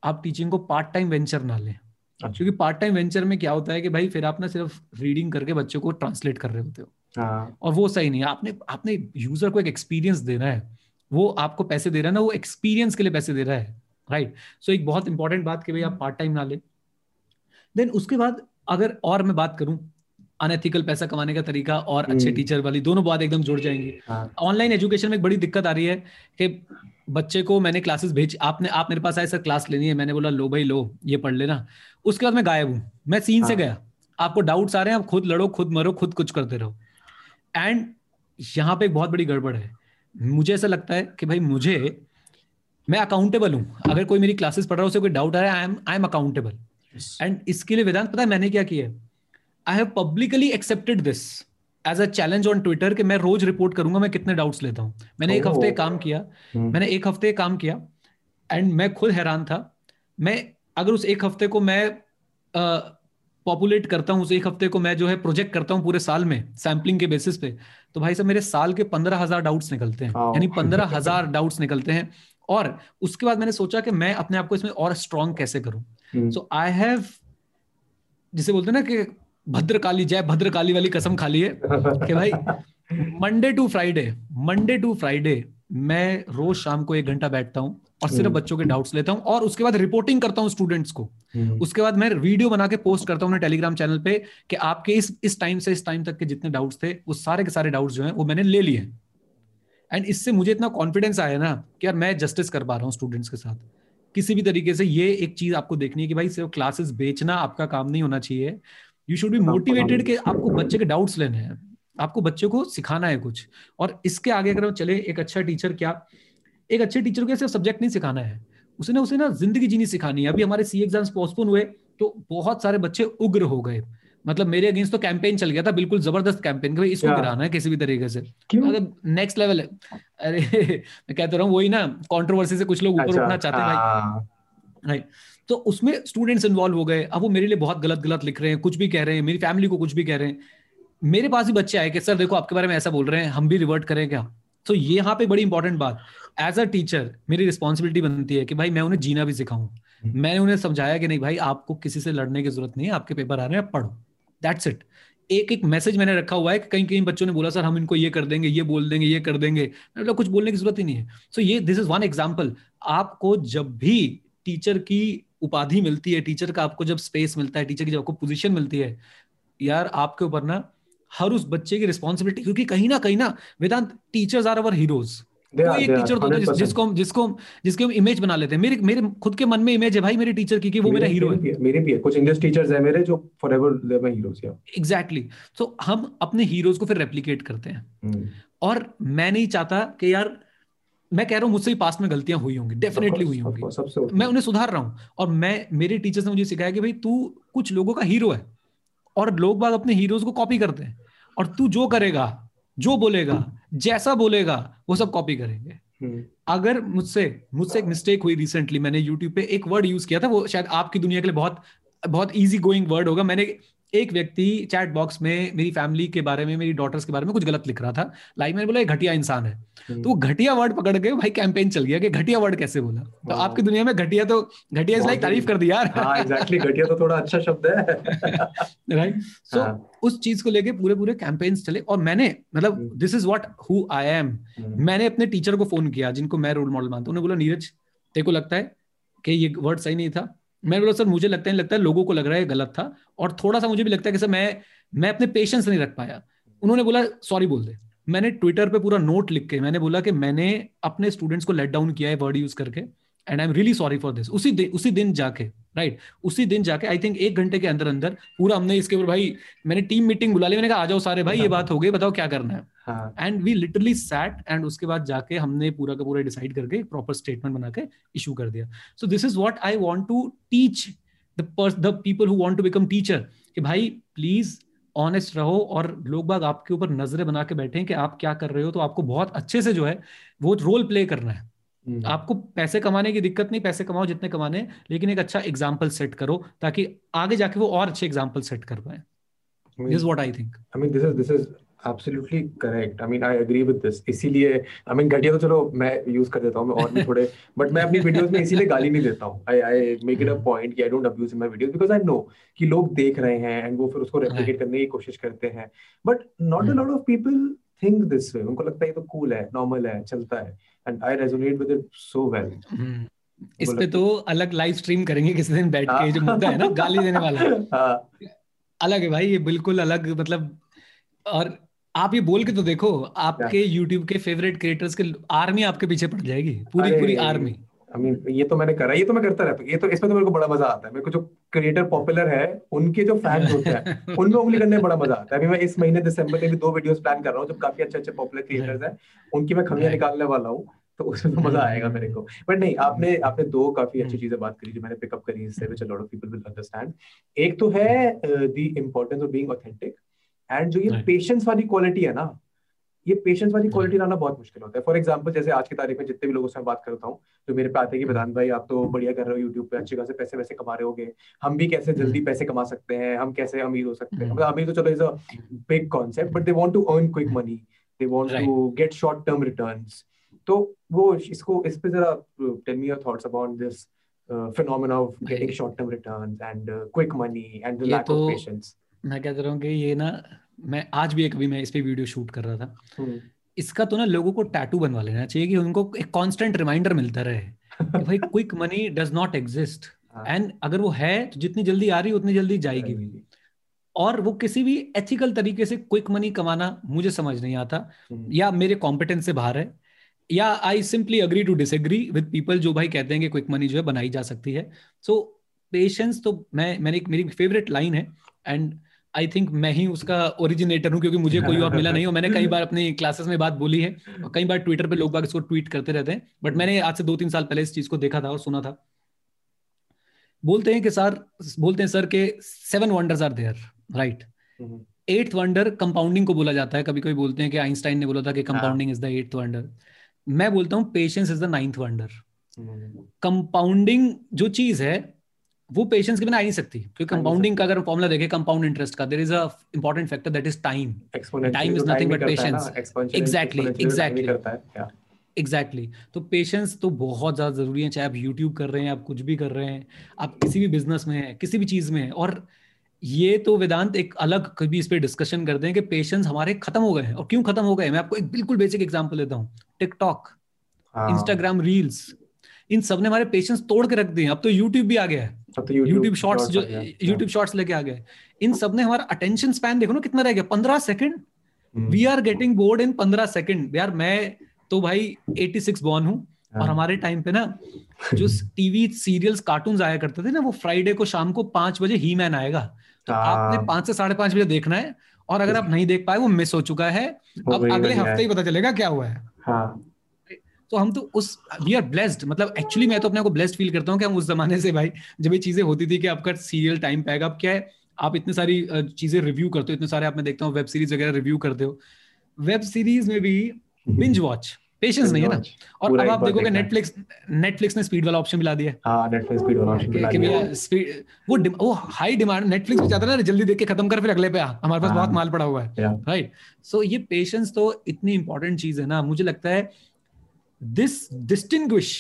C: आप टीचिंग को पार्ट टाइम वेंचर ना लें। क्योंकि पार्ट टाइम वेंचर में क्या होता है कि भाई फिर आप ना सिर्फ़ रीडिंग करके बच्चों को ट्रांसलेट कर रहे होते हो। हाँ। और वो सही नहीं है। आपने आपने यूज़र को एक एक्सपीरियंस देना है। वो आपको पैसे दे रहा है ना वो एक्सपीरियंस के लिए पैसे दे रहा है राइट सो एक बहुत इंपॉर्टेंट बात कि भाई आप पार्ट टाइम ना ले। देन उसके बाद अगर और मैं बात करूँ अनएथिकल पैसा कमाने का तरीका और अच्छे टीचर हम्म। वाली दोनों बात एकदम जुड़ जाएँगी। ऑनलाइन हाँ। एजुकेशन में एक बड़ी दिक्कत आ रही है कि बच्चे को मैंने क्लासेस भेज आपने आप मेरे पास आए सर क्लास लेनी है। मैंने बोला लो भाई लो ये पढ़ लेना। उसके बाद मैं गायब हूँ। मैं सीन हाँ. से गया। आपको डाउट्स आ रहे हैं आप खुद लड़ो खुद मरो खुद कुछ करते रहो। एंड यहाँ पे एक बहुत बड़ी गड़बड़ है। मुझे ऐसा लगता है कि भाई मुझे मैं अकाउंटेबल हूँ। अगर कोई मेरी क्लासेस पढ़ रहा है उसे कोई डाउट आ रहा है I am I am accountable and इसके लिए वेदांत पता है मैंने क्या किया? I have publicly accepted this as a challenge on Twitter कि मैं रोज रिपोर्ट करूँगा मैं कितने डाउट्स लेता हूँ मैंने oh. एक हफ़्ते काम किया hmm. मैंने एक हफ़्ते काम किया एंड मैं खुद हैरान था मैं अगर उस एक हफ़्ते को मैं पॉपुलेट uh, करता हूँ उस एक हफ़्ते को मैं जो है प्रोजेक्ट करता हूँ पूरे साल में सैम्पलिंग के बेसिस पे तो भाई साहब मेरे साल के पंद्रह हज़ार डाउट्स निकलते हैं oh. यानी पंद्रह हज़ार डाउट्स निकलते हैं और उसके बाद मैंने सोचा कि मैं अपने आप को इसमें और स्ट्रॉन्ग कैसे करूँ सो आई हैव जिसे बोलते हैं ना कि भद्रकाली जय भद्रकाली वाली कसम खा ली है कि भाई Monday to Friday Monday to Friday मैं रोज शाम को एक घंटा बैठता हूँ और सिर्फ़ हम्म। बच्चों के डाउट्स लेता हूँ और उसके बाद रिपोर्टिंग करता हूँ स्टूडेंट्स को हम्म। उसके बाद मैं वीडियो बना के पोस्ट करता हूँ टेलीग्राम चैनल पे कि आपके इस इस टाइम से इस टाइम तक के जितने डाउट्स थे वो सारे के सारे डाउट्स जो हैं वो मैंने ले लिए एंड इससे मुझे इतना कॉन्फिडेंस आया ना कि यार मैं जस्टिस कर पा रहा हूँ स्टूडेंट्स के साथ किसी भी तरीके से ये एक चीज़ आपको देखनी है कि भाई सिर्फ़ क्लासेस बेचना आपका काम नहीं होना चाहिए यू शुड बी मोटिवेटेड कि आपको बच्चे के डाउट्स लेने हैं। आपको बच्चे को सिखाना है कुछ। और इसके आगे अगर चले एक अच्छा टीचर क्या? एक अच्छे टीचर को सिर्फ़ सब्जेक्ट नहीं सिखाना है। उसे ना उसे ना ज़िंदगी जीनी सिखानी है। अभी हमारे सी एग्ज़ाम्स पोस्टपोन हुए तो बहुत सारे बच्चे उग्र हो गए। मतलब मेरे अगेंस्ट तो कैंपेन चल गया था बिल्कुल ज़बरदस्त कैंपेन भाई इसको गिराना है किसी भी तरीके से। मतलब नेक्स्ट लेवल है। अरे मैं कहता रहा हूँ वही ना कंट्रोवर्सी से कुछ लोग ऊपर अच्छा, उठना चाहते हैं भाई। राइट तो उसमें स्टूडेंट्स इन्वॉल्व हो गए। अब वो मेरे लिए बहुत गलत गलत लिख रहे हैं कुछ भी कह रहे हैं मेरी फैमिली को कुछ भी कह रहे हैं। मेरे पास ही बच्चे आए कि सर देखो आपके बारे में ऐसा बोल रहे हैं हम भी रिवर्ट करें क्या? तो ये यहाँ पे बड़ी इंपॉर्टेंट बात। एज अ टीचर मेरी रिस्पॉन्सिबिलिटी बनती है कि भाई मैं उन्हें जीना भी सिखाऊं। हम्म। मैंने उन्हें समझाया कि नहीं भाई आपको किसी से लड़ने की ज़रूरत नहीं है आपके पेपर आ रहे हैं पढ़ो। दैट्स इट एक एक मैसेज मैंने रखा हुआ है कि कहीं कहीं बच्चों ने बोला सर हम इनको ये कर देंगे ये बोल देंगे ये कर देंगे। मतलब कुछ बोलने की ज़रूरत ही नहीं है। सो so ये दिस इज़ वन एग्ज़ाम्पल आपको जब भी टीचर की उपाधि मिलती है टीचर का आपको जब स्पेस मिलता है टीचर की जब आपको पोजिशन मिलती है यार आपके ऊपर ना हर उस बच्चे की रिस्पॉन्सिबिलिटी क्योंकि कहीं ना कहीं ना Vedant teachers are our heroes कोई एक टीचर होता है जिसको हम जिसको जिसके हम इमेज बना लेते हैं। मेरे मेरे खुद के मन में इमेज है भाई मेरे टीचर की कि वो मेरा हीरो है।
B: मेरे भी है कुछ इंग्लिश टीचर्स है मेरे जो फॉरएवर दे माय हीरोज या
C: एग्जैक्टली सो हम अपने हीरोज को फिर रेप्लिकेट करते हैं। hmm. और मैं नहीं चाहता कि यार मैं कह रहा हूँ मुझसे भी पास्ट में गलतियाँ हुई होंगी डेफिनेटली हुई होंगी। मैं उन्हें सुधार रहा हूँ और मैं मेरे टीचर्स ने मुझे सिखाया कि भाई तू कुछ लोगों का हीरो है और लोग बाग अपने हीरोज को कॉपी करते हैं और तू जो करेगा जो बोलेगा जैसा बोलेगा वो सब कॉपी करेंगे।
B: हम्म,
C: अगर मुझसे मुझसे एक मिस्टेक हुई रिसेंटली मैंने यूट्यूब पे एक वर्ड यूज़ किया था वो शायद आपकी दुनिया के लिए बहुत बहुत इजी गोइंग वर्ड होगा। मैंने एक व्यक्ति चैट बॉक्स में मेरी फैमिली के बारे में मेरी डॉटर्स के बारे में कुछ गलत लिख रहा था। लाइक मैंने बोला एक घटिया इंसान है।
B: हम्म।
C: तो वो घटिया वर्ड पकड़ के भाई कैंपेन चल गया कि घटिया वर्ड कैसे बोला? तो
B: हाँ।
C: आपकी दुनिया में घटिया तो घटिया इज़ लाइक तारीफ़ कर दी यार।
B: हाँ एग्जैक्टली घटिया तो थोड़ा अच्छा शब्द है।
C: राइट सो
B: हाँ।
C: उस चीज़ को लेके पूरे पूरे कैंपेन्स चले और मैंने मतलब। This is what who I
B: am
C: मैंने अपने टीचर को फ़ोन किया जिनको मैं रोल मॉडल मानता हूँ। उन्होंने बोला नीरज तेरे को लगता है कि ये वर्ड सही नहीं था? मैंने बोला, सर, मुझे लगता है लगता है लोगों को लग रहा है गलत था। और थोड़ा सा मुझे भी लगता है कि सर, मैं मैं अपने पेशेंस नहीं रख पाया। उन्होंने बोला सॉरी बोल दे। मैंने ट्विटर पे पूरा नोट लिख के, मैंने बोला कि मैंने अपने स्टूडेंट्स को लेट डाउन किया है वर्ड यूज़ करके। And I am really sorry for this उसी दिन उसी दिन जाके राइट उसी दिन जाके आई थिंक एक घंटे के अंदर अंदर पूरा हमने इसके ऊपर भाई मैंने टीम मीटिंग बुला ली। मैंने कहा आ जाओ सारे भाई ये बात हो गई बताओ क्या करना है? And we literally sat and उसके बाद जाके हमने पूरा का पूरा डिसाइड करके प्रॉपर स्टेटमेंट बना के इशू कर दिया। So this is what I want to teach the people who want to become teacher कि भाई प्लीज़ ऑनेस्ट रहो और लोग बाग आपके ऊपर नज़रें बना के बैठे कि आप क्या कर रहे हो तो आपको बहुत अच्छे से जो है वो रोल प्ले करना है। आपको पैसे कमाने की दिक्कत नहीं पैसे कमाओ जितने कमाने लेकिन एक अच्छा एग्ज़ाम्पल सेट करो ताकि आगे जाके वो और अच्छे एग्ज़ाम्पल सेट कर पाए। This what I think
B: I mean, this is this is absolutely correct. I mean, I agree with this. इसीलिए I mean, घटिया तो चलो मैं यूज़ कर देता हूँ मैं और भी थोड़े बट मैं अपनी वीडियोस में इसीलिए गाली नहीं देता हूँ। I I make it a point कि I don't abuse in my videos because I know कि लोग देख रहे हैं एंड वो फिर उसको रेप्लिकेट करने की कोशिश करते हैं। But not a lot of people think this way उनको लगता है ये तो कूल है नॉर्मल है चलता है। And I resonate with it so
C: well. इस पे तो अलग लाइव स्ट्रीम करेंगे किसी दिन बैठ के जो मुद्दा है ना गाली देने वाला।
B: हाँ।
C: अलग है भाई ये बिल्कुल अलग मतलब और आप ये बोल के तो देखो आपके YouTube के फेवरेट क्रिएटर्स के आर्मी आपके पीछे पड़ जाएगी पूरी पूरी आर्मी
B: आई मीन ये तो मैंने करा ये तो मैं करता रहता हूँ ये तो इसमें तो मेरे को बड़ा मज़ा आता है मेरे को जो क्रिएटर पॉपुलर है उनके जो फैंस होते हैं उनमें उंगली करने में बड़ा मज़ा आता है। अभी मैं इस महीने दिसंबर के भी दो वीडियोस प्लान कर रहा हूँ जब काफ़ी अच्छे अच्छे पॉपुलर क्रिएटर्स हैं उनकी मैं खमियाँ निकालने वाला हूँ तो उसमें तो मज़ा आएगा मेरे को। बट नहीं आपने आपने दो काफ़ी अच्छी चीज़ें बात करी जो मैंने पिकअप करी इससे which lot of people will understand एक तो है the importance of being authentic and जो ये पेशेंस वाली क्वालिटी है ना ये पेशेंस वाली क्वालिटी लाना बहुत मुश्किल होता है। फॉर एग्ज़ाम्पल जैसे आज की तारीख में जितने भी लोगों से मैं बात करता हूँ जो मेरे पे आते हैं कि वेदांत भाई आप तो बढ़िया कर रहे हो यूट्यूब पे अच्छे खासे पैसे वैसे कमा रहे होगे। हम भी कैसे जल्दी पैसे कमा सकते हैं? हम कैसे अमीर हो सकते हैं?
C: हम्म।
B: मतलब अमीर तो चलो is a big concept but they want to earn quick money they
C: Right.
B: To get short term returns तो वो इसको इस पे जरा tell me your thoughts about this
C: phenomena
B: of getting short term returns and quick money and
C: the
B: lack of
C: तो-
B: patience
C: मैं कहता रहा हूँ कि ये ना मैं आज भी एक भी मैं इस पे वीडियो शूट कर रहा था।
B: हम्म,
C: इसका तो ना लोगों को टैटू बनवा लेना चाहिए कि उनको एक कांस्टेंट रिमाइंडर मिलता रहे कि भाई quick money does not
B: exist.
C: And अगर वो है तो जितनी जल्दी आ रही है उतनी जल्दी जाएगी भी। और वो किसी भी एथिकल तरीके से क्विक मनी कमाना मुझे समझ नहीं आता।
B: हम्म,
C: या मेरे कॉम्पिटेंस से बाहर है। या I simply agree to disagree with people जो भाई कहते हैं कि क्विक मनी जो है बनाई जा सकती है। सो so, पेशेंस तो मैं मैंने एक मेरी फेवरेट लाइन है। एंड आई थिंक मैं ही उसका ओरिजिनेटर हूँ क्योंकि मुझे कोई और मिला नहीं हो मैंने कई बार अपनी क्लासेस में बात बोली है और कई बार ट्विटर पे लोग बाग इसको ट्वीट करते रहते हैं बट मैंने आज से दो तीन साल पहले इस चीज़ को देखा था और सुना था। बोलते हैं कि सर बोलते हैं सर के seven wonders are there
B: right
C: eighth wonder compounding को बोला जाता है। कभी कभी बोलते हैं कि आइंस्टाइन ने बोला था कि compounding is the eighth wonder मैं बोलता हूँ patience is the ninth
B: wonder
C: compounding जो चीज़ है वो पेशेंस के बिना आ नहीं सकती क्योंकि कंपाउंडिंग का अगर फॉर्मूला देखें कंपाउंड इंटरेस्ट का there is a important factor that is time
B: exponentially
C: Time is nothing
B: time
C: but
B: करता ना,
C: patience.
B: exponentially-
C: Exactly,
B: exponentially time ही
C: exactly.
B: करता है yeah.
C: Exactly exactly. तो पेशेंस तो बहुत ज़्यादा ज़रूरी है चाहे आप यूट्यूब कर रहे हैं आप कुछ भी कर रहे हैं आप किसी भी बिज़नेस में हैं किसी भी चीज़ में हैं और ये तो वेदांत एक अलग कभी इस पे डिस्कशन करते हैं कि पेशेंस हमारे खत्म हो गए हैं और क्यों खत्म हो गए मैं आपको एक बिल्कुल बेसिक एग्ज़ाम्पल देता हूँ टिकटॉक इंस्टाग्राम रील्स इन सबने हमारे पेशेंस तोड़ के रख दिए अब तो यूट्यूब भी आ गया है।
B: तो
C: यूट्यूब शॉर्ट्स जो
B: गया, yeah.
C: यूट्यूब शॉर्ट्स लेके आ गए। इन सबने हमारा अटेंशन स्पैन देखो ना कितना रह गया? पंद्रह
B: second
C: we are getting bored इन पंद्रह सेकंड यार मैं तो भाई 86 बॉर्न हूँ। और
B: हाँ।
C: हमारे टाइम पे ना जो टीवी सीरियल्स कार्टून आया करते थे ना वो फ्राइडे को शाम को पाँच बजे ही मैन आएगा। तो
B: हाँ।
C: आपने पाँच से साढ़े पाँच बजे देखना है। और अगर आप नहीं देख पाए वो मिस हो चुका है। अब अगले हफ़्ते ही पता चलेगा क्या हुआ है।
B: हाँ।
C: तो हम तो उस वी आर ब्लेस्ड मतलब एक्चुअली मैं तो अपने को ब्लेस्ड फील करता हूँ कि हम उस जमाने से भाई जब ये चीज़ें होती थी कि आपका सीरियल टाइम पे आएगा अब क्या है? आप इतने सारी चीज़ें रिव्यू करते हो इतने सारे आप मैं देखता हूँ वेब सीरीज़ वगैरह रिव्यू करते हो। वेब सीरीज़ में भी बिंज वॉच पेशेंस नहीं है ना? और अब आप देखोगे नेटफ्लिक्स नेटफ्लिक्स ने स्पीड वाला ऑप्शन मिला दिया
B: हाँ। नेटफ्लिक्स स्पीड वाला ऑप्शन
C: कि भैया स्पीड वो वो हाई डिमांड नेटफ्लिक्स भी चाहता है ना जल्दी देख के खत्म कर फिर अगले पे आ। हमारे पास बहुत हाँ। माल पड़ा हुआ है। राइट सो ये पेशेंस तो इतनी इंपॉर्टेंट चीज़ है ना। मुझे लगता है this distinguish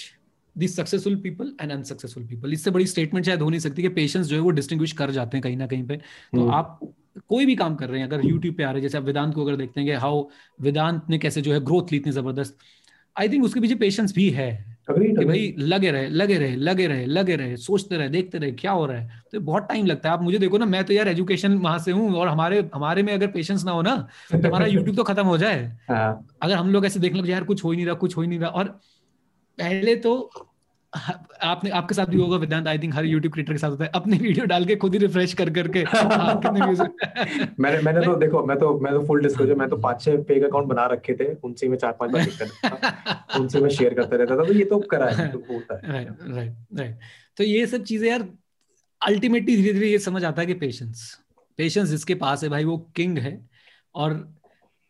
C: the successful people and unsuccessful people इससे बड़ी स्टेटमेंट शायद हो नहीं सकती कि पेशेंस जो है वो डिस्टिंग्विश कर जाते हैं कहीं ना कहीं पे तो हम्म। आप कोई भी काम कर रहे हैं अगर यूट्यूब पे आ रहे हैं जैसे आप वेदांत को अगर देखते हैं कि हाउ वेदांत ने कैसे जो है ग्रोथ ली इतनी ज़बरदस्त आई थिंक उसके पीछे पेशेंस भी है कि भाई लगे रहे लगे रहे लगे रहे लगे रहे सोचते रहे देखते रहे क्या हो रहा है। तो बहुत टाइम लगता है। आप मुझे देखो ना मैं तो यार एजुकेशन वहाँ से हूँ और हमारे हमारे में अगर पेशेंस ना हो ना तो हमारा यूट्यूब तो खत्म हो जाए। हाँ। अगर हम लोग ऐसे देखने लगे यार कुछ हो ही नहीं रहा कुछ हो ही नहीं रहा। और पहले तो आपने आपके साथ भी होगा वेदांत। आई थिंक हर यूट्यूब क्रिएटर के साथ होता है। अपनी वीडियो डाल के खुद ही रिफ्रेश कर करके कितने व्यूज़
B: मैंने मैंने तो देखो मैं तो मैं तो फुल डिस्क्लोजर मैं तो पाँच छह पेग अकाउंट बना रखे थे। उनसे मैं चार पाँच बार करता उनसे मैं शेयर करता रहता था। तो ये तो करा है तो होता है। राइट
C: राइट राइट तो ये सब चीज़ें यार अल्टीमेटली धीरे धीरे ये समझ आता है कि पेशेंस पेशेंस जिसके पास है भाई वो किंग है। और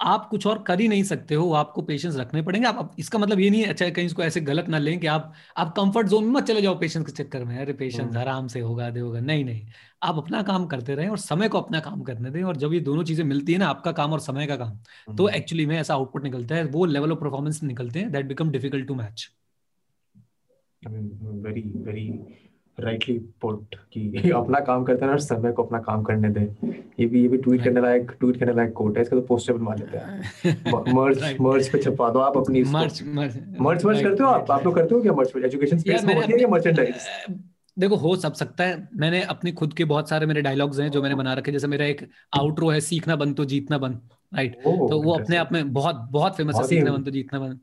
C: आप कुछ और कर ही नहीं सकते हो आपको पेशेंस रखने पड़ेंगे आप इसका मतलब ये नहीं है अच्छा कहीं इसको ऐसे गलत ना लें कि आप आप कंफर्ट जोन में मत चले जाओ पेशेंस के चक्कर में अरे पेशेंस हम्म। आराम से होगा दे होगा नहीं नहीं आप अपना काम करते रहें और समय को अपना काम करने दें और जब ये दोनों चीज़ें मिलती है ना आपका काम और समय का काम तो एक्चुअली हम्म। में ऐसा आउटपुट निकलता है वो लेवल ऑफ़ परफॉर्मेंस निकलते हैं that become difficult to match
B: very very rightly put कि अपना काम करते हैं और समय को अपना काम करने दे। ये भी ये भी ट्वीट करने लायक ट्वीट करने लायक कोट है इसका तो पोस्टर बनवा लेते हैं। मर्ज मर्ज पे छपवा दो आप अपनी मर्ज मर्ज मर्ज मर्ज करते हो आप? आप लोग करते हो क्या मर्ज एजुकेशन स्पेस में होती है या मर्चेंडाइज
C: देखो हो सब सकता है। मैंने अपने खुद के बहुत सारे मेरे डायलॉग्स हैं जो मैंने बना रखे जैसे मेरा एक आउटरो है सीखना बन तो जीतना बन राइट तो वो अपने आप में बहुत बहुत फ़ेमस है सीखना बन तो जीतना बन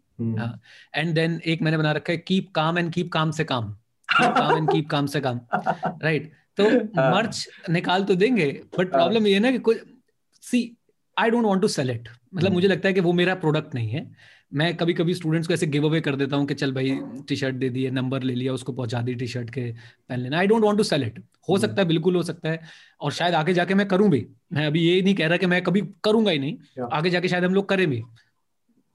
C: एंड देन। एक मैंने बना रखा है keep calm and keep calm से काम काम एंड कीप काम से काम राइट तो मर्च हाँ। निकाल तो देंगे बट प्रॉब्लम हाँ। ये ना कि कुछ see I don't want to sell it मतलब हम्म। मुझे लगता है कि वो मेरा प्रोडक्ट नहीं है। मैं कभी कभी स्टूडेंट्स को ऐसे गिव अवे कर देता हूँ कि चल भाई टी शर्ट दे दिए नंबर ले लिया उसको पहुँचा दी टी शर्ट के पहन लेना I don't want to sell it हो हम्म। सकता है बिल्कुल हो सकता है। और शायद आगे जाके मैं करूँ भी। मैं अभी ये नहीं कह रहा कि मैं कभी करूँगा ही नहीं। आगे जाके शायद हम लोग करें भी।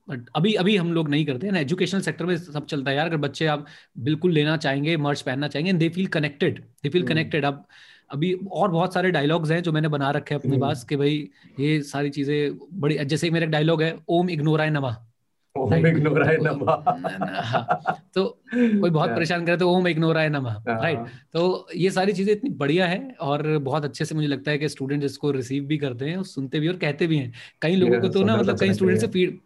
C: बट अभी अभी हम लोग नहीं करते हैं ना। एजुकेशनल सेक्टर में सब चलता है यार। अगर बच्चे आप बिल्कुल लेना चाहेंगे मर्च पहनना चाहेंगे they feel connected they feel connected अब अभी और बहुत सारे डायलॉग्स हैं जो मैंने बना रखे हैं अपने हम्म। पास कि भाई ये सारी चीज़ें बड़ी जैसे मेरा डायलॉग है ओम इग्नोराय नमा। हाँ। तो कोई बहुत परेशान करे तो ओम इग्नोर इग्नोराय नमा। राइट तो ये सारी चीज़ें इतनी बढ़िया है और बहुत अच्छे से मुझे लगता है कि स्टूडेंट इसको रिसीव भी करते हैं सुनते भी और कहते भी हैं। कई लोगों को तो ना मतलब कई स्टूडेंट से फ़ीड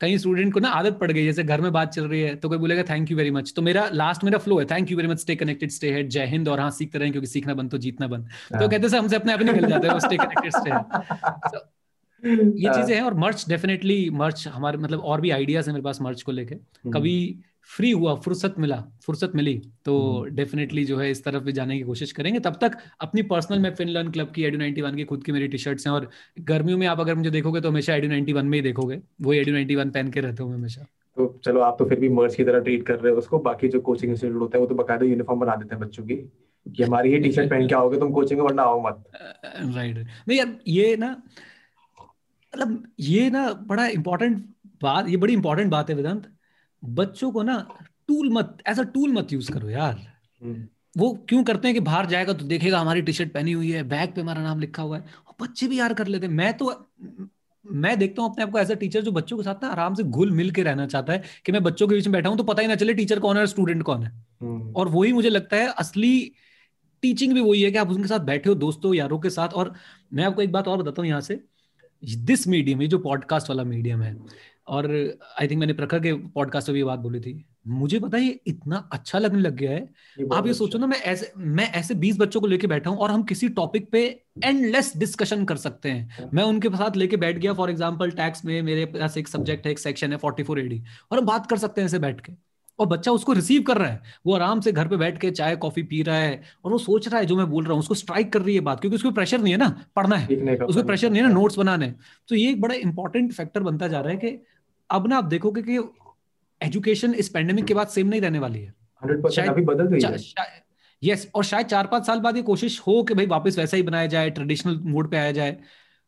C: कहीं स्टूडेंट को ना आदत पड़ गई जैसे घर में बात चल रही है तो कोई बोलेगा थैंक यू वेरी मच तो मेरा लास्ट मेरा फ्लो है thank you very much stay connected stay ahead Jai Hind और हाँ सीखते रहे क्योंकि सीखना बंद तो जीतना बंद. तो हाँ। कहते हैं हमसे अपने आप मिल जाते हैं स्टे कनेक्टेड स्टे ये चीज़ें हैं और मर्च डेफिनेटली मर्च हमारे मतलब और भी आइडियाज़ है मेरे पास मर्च को लेके। हम्म। कभी फ्री हुआ फुर्सत मिला फुर्सत मिली तो डेफिनेटली हम्म। जो है इस तरफ़ भी जाने की कोशिश करेंगे। तब तक अपनी पर्सनल में फिनलर्न क्लब की एडू नाइनटी वन की खुद की मेरी टी शर्ट्स हैं और गर्मियों में आप अगर मुझे देखोगे तो हमेशा एडू नाइनटी वन में ही देखोगे। वो एडू नाइनटी वन पहन के रहते हूँ हमेशा।
B: तो चलो आप तो फिर भी मर्च की तरह ट्रीट कर रहे हो उसको बाकी जो कोचिंग इंस्टीट्यूट होता है वो तो बकायदा यूनिफॉर्म बना देते हैं बच्चों की कि हमारी ये टी शर्ट पहन के आओगे तुम कोचिंग में वरना आओ मत।
C: राइट नहीं यार ये ना मतलब ये ना बड़ा इंपॉर्टेंट बात ये बड़ी इंपॉर्टेंट बात है वेदांत। बच्चों को ना टूल मत एज अ टूल मत यूज़ करो यार। हम्म। वो क्यों करते हैं कि बाहर जाएगा तो देखेगा हमारी टी शर्ट पहनी हुई है बैग पे हमारा नाम लिखा हुआ है और बच्चे भी यार कर लेते हैं। मैं तो मैं देखता हूँ अपने आप को एज अ टीचर जो बच्चों के साथ ना आराम से घुल मिल के रहना चाहता है कि मैं बच्चों के बीच में बैठा हूँ तो पता ही ना चले टीचर कौन है और स्टूडेंट कौन है। हम्म। और वही मुझे लगता है असली टीचिंग भी वही है कि आप उनके साथ बैठे हो दोस्तों यारों के साथ। और मैं आपको एक बात और बताता हूँ यहाँ से। दिस मीडियम ये जो पॉडकास्ट वाला मीडियम है और आई थिंक मैंने प्रखर के पॉडकास्ट में भी बात बोली थी। मुझे पता है इतना अच्छा लगने लग गया है। ये आप ये सोचो अच्छा। ना मैं ऐसे मैं ऐसे बीस बच्चों को लेके बैठा हूँ और हम किसी टॉपिक पे एंडलेस डिस्कशन कर सकते हैं। हाँ। मैं उनके साथ लेके बैठ गया फॉर एग्जांपल टैक्स में मेरे पास एक सब्जेक्ट है एक सेक्शन है फोर्टी फोर एडी और हम बात कर सकते हैं ऐसे बैठ के। और बच्चा उसको रिसीव कर रहा है। वो आराम से घर पे बैठ के चाय कॉफ़ी पी रहा है और वो सोच रहा है जो मैं बोल रहा हूँ उसको स्ट्राइक कर रही है बात क्योंकि उसको प्रेशर नहीं है ना पढ़ना है। उसको प्रेशर नहीं है ना नोट्स बनाने। तो ये एक बड़ा इंपॉर्टेंट फैक्टर बनता जा रहा है कि अब ना आप देखोगे कि एजुकेशन इस पेंडेमिक के बाद सेम नहीं रहने वाली है।
B: शायद अभी बदल गई है।
C: यस और शायद चार पाँच साल बाद ये कोशिश हो कि भाई वापस वैसा ही बनाया जाए ट्रेडिशनल मोड पे आया जाए।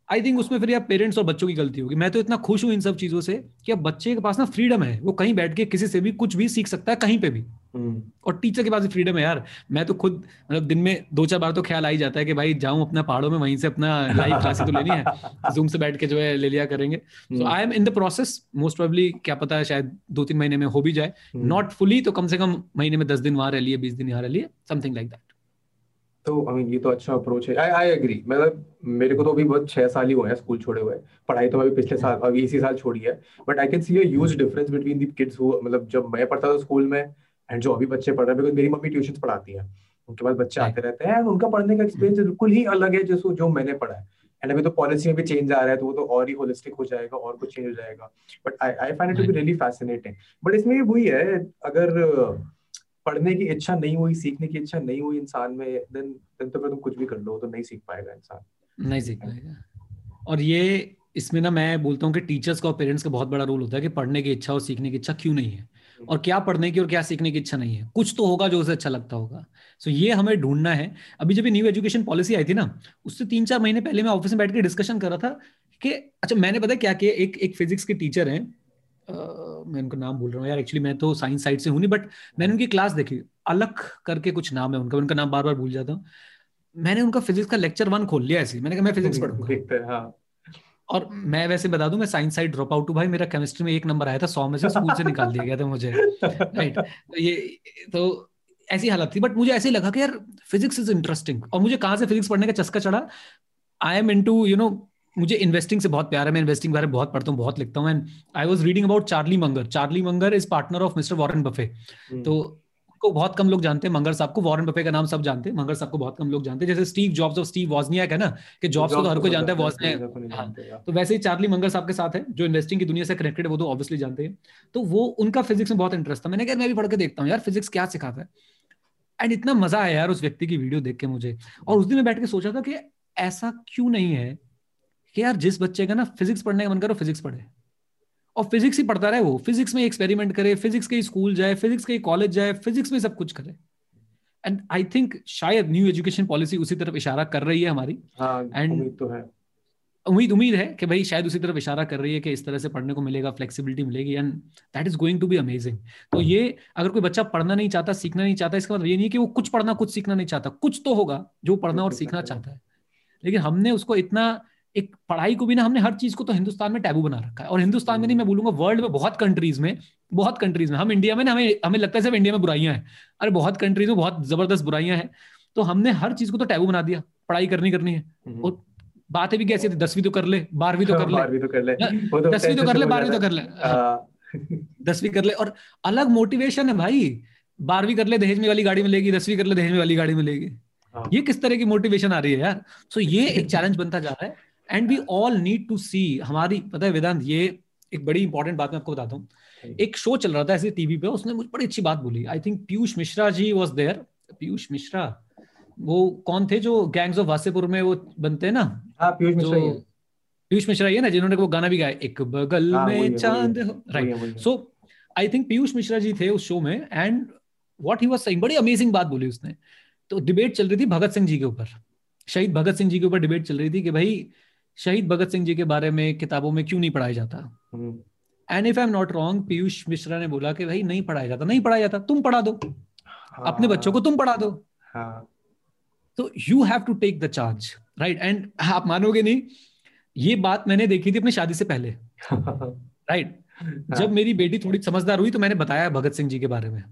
C: आई थिंक उसमें फिर यार पेरेंट्स और बच्चों की गलती होगी। मैं तो इतना खुश हूँ इन सब चीज़ों से कि अब बच्चे के पास ना फ्रीडम है। वो कहीं बैठ के किसी से भी कुछ भी सीख सकता है कहीं पे भी। और टीचर के पास भी फ्रीडम है यार। मैं तो खुद मतलब दिन में दो चार बार तो ख्याल आ ही जाता है कि भाई जाऊँ अपना पहाड़ों में वहीं से अपना लाइव क्लासेस तो लेनी है। जूम से बैठ के जो है ले लिया करेंगे। So I am in the process most probably क्या पता है शायद दो तीन महीने में हो भी जाए। Not hmm. फुली तो कम से कम महीने में दस दिन वहाँ रह लिए बीस दिन यहाँ रह लिए समथिंग लाइक दैट
B: तो आई मीन ये तो अच्छा अप्रोच है। आई आई एग्री मतलब मेरे को तो अभी बहुत छह साल ही हुए हैं स्कूल छोड़े हुए। पढ़ाई तो अभी पिछले साल अभी इसी साल छोड़ी है। But I can see a huge difference between the kids who मतलब जब मैं पढ़ता था स्कूल में एंड जो अभी बच्चे पढ़ रहे हैं बिकॉज़ मेरी मम्मी ट्यूशन पढ़ाती है उनके पास बच्चे आते रहते हैं उनका पढ़ने का एक्सपीरियंस बिल्कुल ही अलग है जैसे जो मैंने पढ़ा है। एंड अभी तो पॉलिसी में भी चेंज आ रहा है तो वो तो और ही होलिस्टिक हो जाएगा और कुछ चेंज हो जाएगा। But I I find it to be really fascinating but इसमें भी वही है अगर पढ़ने की इच्छा नहीं हुई सीखने की इच्छा नहीं हुई इंसान में देन देन तो फिर तुम कुछ भी कर लो तो नहीं सीख पाएगा इंसान।
C: नहीं सीख पाएगा। और ये इसमें ना मैं बोलता हूँ कि टीचर्स का और पेरेंट्स का बहुत बड़ा रोल होता है कि पढ़ने की इच्छा और सीखने की इच्छा क्यों नहीं है? और क्या पढ़ने की और क्या सीखने की इच्छा नहीं है। कुछ तो होगा जो उसे अच्छा लगता होगा। सो so ये हमें ढूंढना है। अभी जब न्यू एजुकेशन पॉलिसी आई थी ना उससे तीन चार महीने पहले मैं ऑफ़िस में बैठ के डिस्कशन कर रहा था कि अच्छा मैंने पता क्या किया? एक एक फिजिक्स के टीचर हैं। मैं उनका नाम भूल रहा हूँ यार एक्चुअली मैं तो साइंस साइड से हूँ नहीं बट मैंने उनकी क्लास देखी। अलग करके कुछ नाम है उनका उनका नाम बार बार भूल जाता हूँ। मैंने उनका फिजिक्स का लेक्चर वन खोल लिया ऐसे मैंने कहा मैं फिजिक्स पढ़ूँगा। हाँ। और मैं वैसे बता दूँ मैं साइंस साइड ड्रॉप आउट हूँ भाई। मेरा केमिस्ट्री में एक नंबर आया था सौ में से स्कूल से निकाल दिया गया था मुझे। राइट तो ये तो ऐसी हालत थी। बट मुझे ऐसे लगा कि यार फिजिक्स इज़ इंटरेस्टिंग और मुझे कहाँ से फिजिक्स पढ़ने का चस्का चढ़ा? I am in you know मुझे इन्वेस्टिंग से बहुत प्यार है। मैं इन्वेस्टिंग बारे में बहुत पढ़ता हूँ बहुत लिखता हूँ। And I was reading about Charlie Munger Charlie Munger is partner of Mister Warren Buffett तो को बहुत कम लोग जानते हैं मंगर साहब को वॉरेन बफे का नाम सब जानते हैं मंगर साहब को बहुत कम लोग जानते हैं। जैसे स्टीव जॉब्स और स्टीव वॉजनियाक है ना कि जॉब्स को तो हर कोई जानता है वॉजनियाक हाँ, तो वैसे ही चार्ली मंगर साहब के साथ है जो इन्वेस्टिंग की दुनिया से कनेक्टेड है वो तो ऑब्वियसली जानते हैं। तो वो उनका फिजिक्स में बहुत इंटरेस्ट था। मैंने कहा मैं भी पढ़ के देखता हूँ यार फिजिक्स क्या सिखाता है? एंड इतना मज़ा आया यार उस व्यक्ति की वीडियो देख के मुझे। और उस दिन मैं बैठ के सोचा था कि ऐसा क्यों नहीं है कि यार जिस बच्चे का ना फिजिक्स पढ़ने का मन करो फिजिक्स पढ़े। और फिजिक्स ही पढ़ता रहे वो। फिजिक्स में एक्सपेरिमेंट करे फिजिक्स के स्कूल जाए फिजिक्स के कॉलेज जाए फिजिक्स में सब कुछ करे। एंड आई थिंक शायद न्यू एजुकेशन पॉलिसी उसी तरफ़ इशारा कर रही है हमारी।
B: एंड हाँ, तो है।
C: उम्मीद उम्मीद है कि भाई शायद उसी तरफ़ इशारा कर रही है कि इस तरह से पढ़ने को मिलेगा फ्लेक्सिबिलिटी मिलेगी। And that is going to be amazing तो ये अगर कोई बच्चा पढ़ना नहीं चाहता सीखना नहीं चाहता इसका मतलब ये नहीं है कि वो कुछ पढ़ना कुछ सीखना नहीं चाहता। कुछ तो होगा जो पढ़ना और सीखना चाहता है। लेकिन हमने उसको इतना एक पढ़ाई को भी ना हमने हर चीज़ को तो हिंदुस्तान में टैबू बना रखा है। और हिंदुस्तान में नहीं मैं बोलूँगा वर्ल्ड में बहुत कंट्रीज़ में बहुत कंट्रीज़ में हम इंडिया में ना हमें हमें लगता है सिर्फ़ इंडिया में बुराइयाँ हैं। अरे बहुत कंट्रीज़ में बहुत ज़बरदस्त बुराइयाँ हैं। तो हमने हर चीज़ को तो टैबू बना दिया पढ़ाई करनी करनी है। हम्म। और बातें भी कैसी थी दसवीं तो कर ले बारहवीं तो कर ले। तो कर ले। तो दसवीं तो कर ले बारहवीं तो कर ले। हाँ। दसवीं कर ले। और अलग मोटिवेशन है भाई। बारहवीं कर ले दहेज में वाली गाड़ी मिलेगी। दसवीं कर ले दहेज में वाली गाड़ी मिलेगी। हाँ। ये किस तरह की मोटिवेशन आ रही है यार? सो ये एक चैलेंज बनता जा रहा है। And we all need to see हमारी पता है वेदांत ये एक बड़ी इंपॉर्टेंट बात मैं आपको बताता हूँ। एक शो चल रहा था ऐसे टीवी पे उसने मुझे बड़ी अच्छी बात बोली। I think Piyush Mishra ji was there Piyush Mishra वो कौन थे जो गैंग्स ऑफ़ वासेपुर में वो बनते हैं ना?
B: हाँ पीयूष मिश्रा
C: पीयूष मिश्रा ये ना जिन्होंने वो गाना भी गाया एक बगल हाँ, में चाँद right so I think Piyush Mishra ji थे उस शो में and what he was saying बड़ी अमेजिंग बात बोली उसने। तो डिबेट चल रही थी भगत सिंह जी के ऊपर। शहीद भगत सिंह जी के ऊपर डिबेट चल रही थी कि भाई शहीद भगत सिंह जी के बारे में किताबों में क्यों नहीं पढ़ाया जाता? And if I am not wrong Piyush Mishra ने बोला कि भाई नहीं पढ़ाया जाता नहीं पढ़ाया जाता तुम पढ़ा दो। हाँ, अपने बच्चों को तुम पढ़ा दो। हाँ, तो you have to take the charge right and आप मानोगे नहीं ये बात मैंने देखी थी अपनी शादी से पहले राइट right? हाँ। जब मेरी बेटी थोड़ी समझदार हुई तो मैंने बताया भगत सिंह जी के बारे में।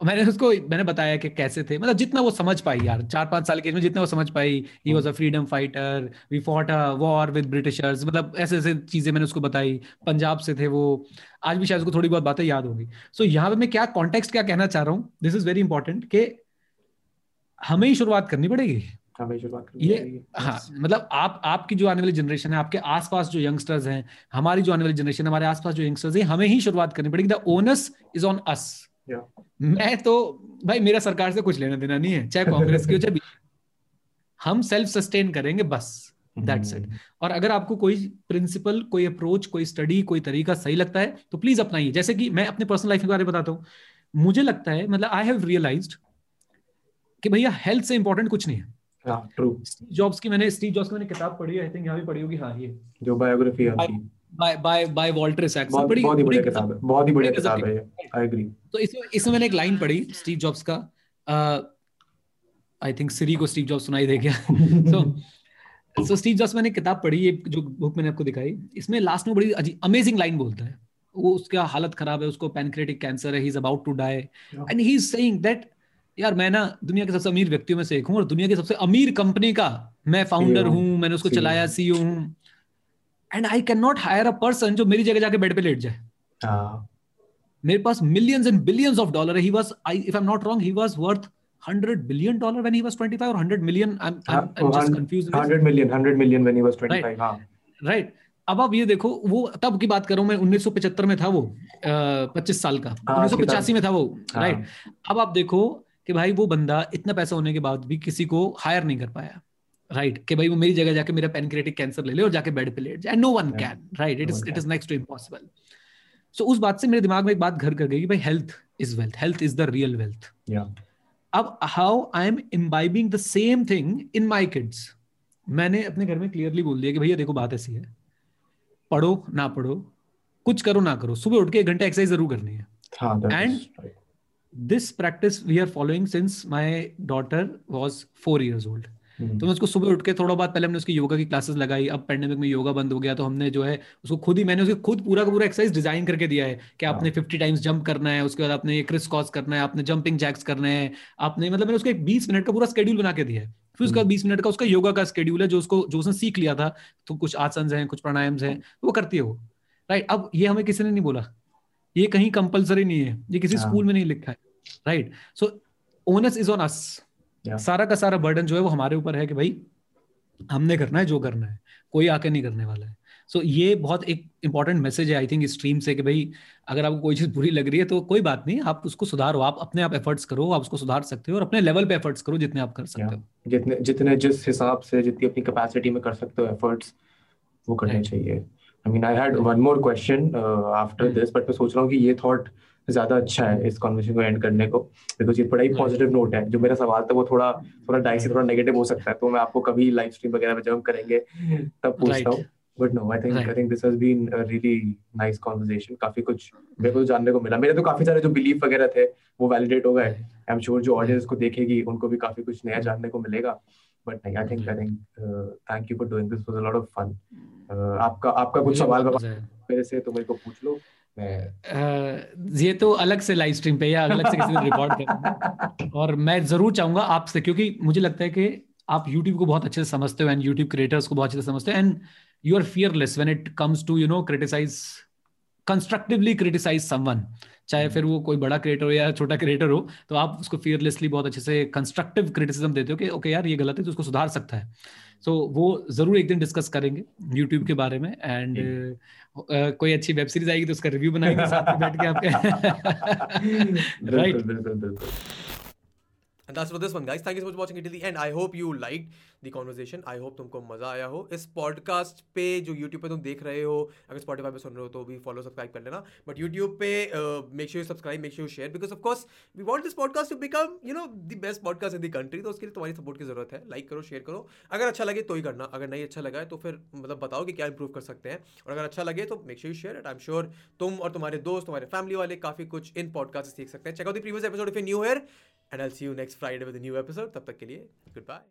C: मैंने उसको मैंने बताया कि कैसे थे। मतलब जितना वो समझ पाई यार चार पाँच साल के एज में जितना वो समझ पाई he was a freedom fighter we fought a war with Britishers मतलब ऐसे ऐसे चीज़ें मैंने उसको बताई पंजाब से थे वो। आज भी शायद उसको थोड़ी बहुत बातें याद होंगी। सो so, यहाँ पे मैं क्या कॉन्टेक्स्ट क्या कहना चाह रहा हूँ दिस इज़ वेरी इंपॉर्टेंट कि हमें ही शुरुआत करनी पड़ेगी। ये हाँ मतलब आप आपकी जो आने वाली जनरेशन है आपके आसपास जो यंगस्टर्स हैं हमारी जो आने वाली जनरेशन हमारे आसपास जो यंगस्टर्स हैं हमें ही शुरुआत करनी पड़ेगी। The onus is on us मैं तो भाई मेरा सरकार से कुछ लेना देना नहीं है चाहे कांग्रेस की हो चाहे हम सेल्फ सस्टेन करेंगे बस दैट्स इट और अगर आपको कोई प्रिंसिपल कोई अप्रोच कोई स्टडी कोई तरीका सही लगता है तो प्लीज़ अपनाइए। जैसे कि मैं अपने पर्सनल लाइफ के बारे में बताता हूँ। मुझे लगता है मतलब आई हैव रियलाइज्ड कि भैया हेल्थ से इंपॉर्टेंट कुछ नहीं है।
B: हाँ ट्रू
C: स्टीव जॉब्स की मैंने स्टीव जॉब्स की मैंने किताब पढ़ी है आई थिंक यहाँ भी पढ़ी होगी। हाँ ये।
B: जो बायोग्राफी है
C: by by by Walter
B: Isaacson
C: बड़ी
B: बहुत ही बढ़िया किताब है। बहुत ही बढ़िया किताब है आई एग्री
C: तो इसमें इसमें मैंने एक लाइन पढ़ी स्टीव जॉब्स का। आई थिंक सिरी को स्टीव जॉब्स सुनाई दे गया। सो सो स्टीव जॉब्स मैंने किताब पढ़ी ये जो बुक मैंने आपको दिखाई इसमें लास्ट में बड़ी अमेजिंग लाइन बोलता है। वो उसका हालत खराब है उसको पैनक्रेटिक कैंसर है he is about to die and he is saying that यार मैं ना दुनिया के सबसे अमीर व्यक्तियों में से एक हूँ और दुनिया की सबसे अमीर कंपनी का मैं फाउंडर हूँ। मैंने उसको चलाया सीईओ हूँ। And I can not hire a person जो मेरी जगह जाके बेड पे लेट जाए।
B: हाँ।
C: मेरे पास millions and billions of dollar he. Was I if I am not wrong he was worth 100 billion dollar when he was 25 और 100 million I am I am just confused
B: 100 million 100 million when he was 25
C: Right.
B: हाँ।
C: Right अब आप ये देखो वो तब की बात कर हूँ मैं 1975 में था वो पच्चीस साल का।
B: हाँ,
C: 1985 में था वो
B: हाँ।
C: राइट अब आप देखो कि भाई वो बंदा इतना पैसा होने के बाद भी किसी को हायर नहीं कर पाया। राइट right, कि भाई वो मेरी जगह जाके मेरा पेनक्रेटिक कैंसर ले ले और जाके बेड पे लेट जाए। No one
B: can
C: right
B: it
C: is
B: it
C: is next to impossible so उस बात से मेरे दिमाग में एक बात घर कर गई कि भाई health is wealth health is the real
B: wealth
C: अब how I am imbibing the same thing in my kids मैंने अपने घर में क्लियरली बोल दिया कि भैया देखो बात ऐसी है। पढ़ो ना पढ़ो कुछ करो ना करो सुबह उठ के एक घंटे एक्सरसाइज ज़रूर करनी है।
B: right.
C: This practice we are following since my daughter was four years
B: old
C: तो मैं उसको सुबह उठ के थोड़ा बहुत पहले हमने उसकी योगा की क्लासेस लगाई अब पैंडेमिक में योगा बंद हो गया तो हमने जो है उसको खुद ही मैंने उसको खुद पूरा का पूरा एक्सरसाइज डिज़ाइन करके दिया है कि आपने
B: हाँ।
C: 50 टाइम्स जंप करना है उसके बाद आपने क्रिस कॉस करना है आपने जंपिंग जैक्स करने हैं आपने मतलब मैंने उसको एक 20 मिनट का पूरा स्केड्यूल बना के दिया है। फिर उसके बाद
B: हम्म।
C: 20 मिनट का उसका योगा का स्केड्यूल है जो उसको जो उसने सीख लिया था तो कुछ आसन है कुछ प्राणायाम्स हैं वो करती है वो। राइट अब ये हमें किसी ने नहीं बोला। ये कहीं कंपलसरी नहीं है ये किसी
B: हाँ।
C: स्कूल में नहीं लिखा है। Right so onus is on us
B: Yeah.
C: सारा का सारा बर्डन जो है वो हमारे ऊपर है कि भाई हमने करना है जो करना है कोई आके नहीं करने वाला है सो so, ये बहुत एक इंपॉर्टेंट मैसेज है आई थिंक स्ट्रीम से कि भाई अगर आपको कोई चीज़ बुरी लग रही है तो कोई बात नहीं आप उसको सुधारो आप अपने आप एफर्ट्स करो आप उसको सुधार सकते हो और अपने लेवल पे एफर्ट्स करो जितने आप कर सकते
B: Yeah.
C: हो
B: जितने जितने जिस हिसाब से जितनी अपनी कैपेसिटी में कर सकते हो एफर्ट्स वो करने
C: Right.
B: चाहिए I mean I had one more question
C: after.
B: This but मैं सोच रहा हूँ कि ये थॉट ज़्यादा अच्छा है इस कन्वर्सेशन को एंड करने को। बिकॉज़ ये बड़ा ही पॉजिटिव नोट है जो मेरा सवाल था वो थोड़ा थोड़ा डाइसी थोड़ा नेगेटिव हो सकता है तो मैं आपको कभी लाइव स्ट्रीम वगैरह में जब हम करेंगे तब पूछता हूँ। But no I think
C: I
B: think this has been a really nice conversation काफ़ी कुछ मेरे को तो जानने को मिला। मेरे तो काफ़ी सारे जो बिलीफ वगैरह थे वो वैलिडेट हो गए। आई एम श्योर जो ऑडियंस को देखेगी उनको भी काफ़ी कुछ नया जानने को मिलेगा। बट नहीं I think I think thank you for doing this was a lot of fun आपका आपका कुछ सवाल। मेरे से तो मेरे को पूछ लो।
C: ये तो अलग से लाइव स्ट्रीम पे या अलग से किसी रिकॉर्ड करेंगे और मैं ज़रूर चाहूँगा आपसे क्योंकि मुझे लगता है कि आप YouTube को बहुत अच्छे से समझते हो एंड YouTube क्रिएटर्स को बहुत अच्छे से समझते हो and you are fearless when it comes to you know criticise constructively criticise someone चाहे फिर वो कोई बड़ा क्रिएटर हो या छोटा क्रिएटर हो तो आप उसको फियरलेसली बहुत अच्छे से कंस्ट्रक्टिव क्रिटिसिज्म देते हो कि ओके यार ये गलत है तो उसको सुधार सकता है। सो वो ज़रूर एक दिन डिस्कस करेंगे यूट्यूब के बारे में एंड Uh, कोई अच्छी वेब सीरीज़ आएगी तो उसका रिव्यू बनाएँगे साथ में बैठ के आपके
B: right
A: And that's for this one, guys. Thank you so much for watching it till the end. I hope you liked the conversation I hope तुमको मज़ा आया हो। इस पॉडकास्ट पे जो यूट्यूब पे तुम देख रहे हो, अगर Spotify पे सुन रहे हो तो भी फॉलो सब्सक्राइब कर लेना। बट यूट्यूब पे make sure subscribe make sure share because of course we want this podcast to become you know the best podcast in the country तो उसके लिए तुम्हारी सपोर्ट की ज़रूरत है। लाइक करो शेयर करो। अगर अच्छा लगे तो ही करना। अगर नहीं अच्छा लगा है तो फिर मतलब बताओ कि क्या इंप्रूव कर सकते हैं। और अगर अच्छा लगे तो make sure share it I am sure तुम और तुम्हारे दोस्त, तुम्हारे फैमिली वाले काफ़ी कुछ इन पॉडकास्ट सीख सकते हैं। Check out the previous episode you new and I'll see you next Friday with a new episode. तब तक के लिए, goodbye.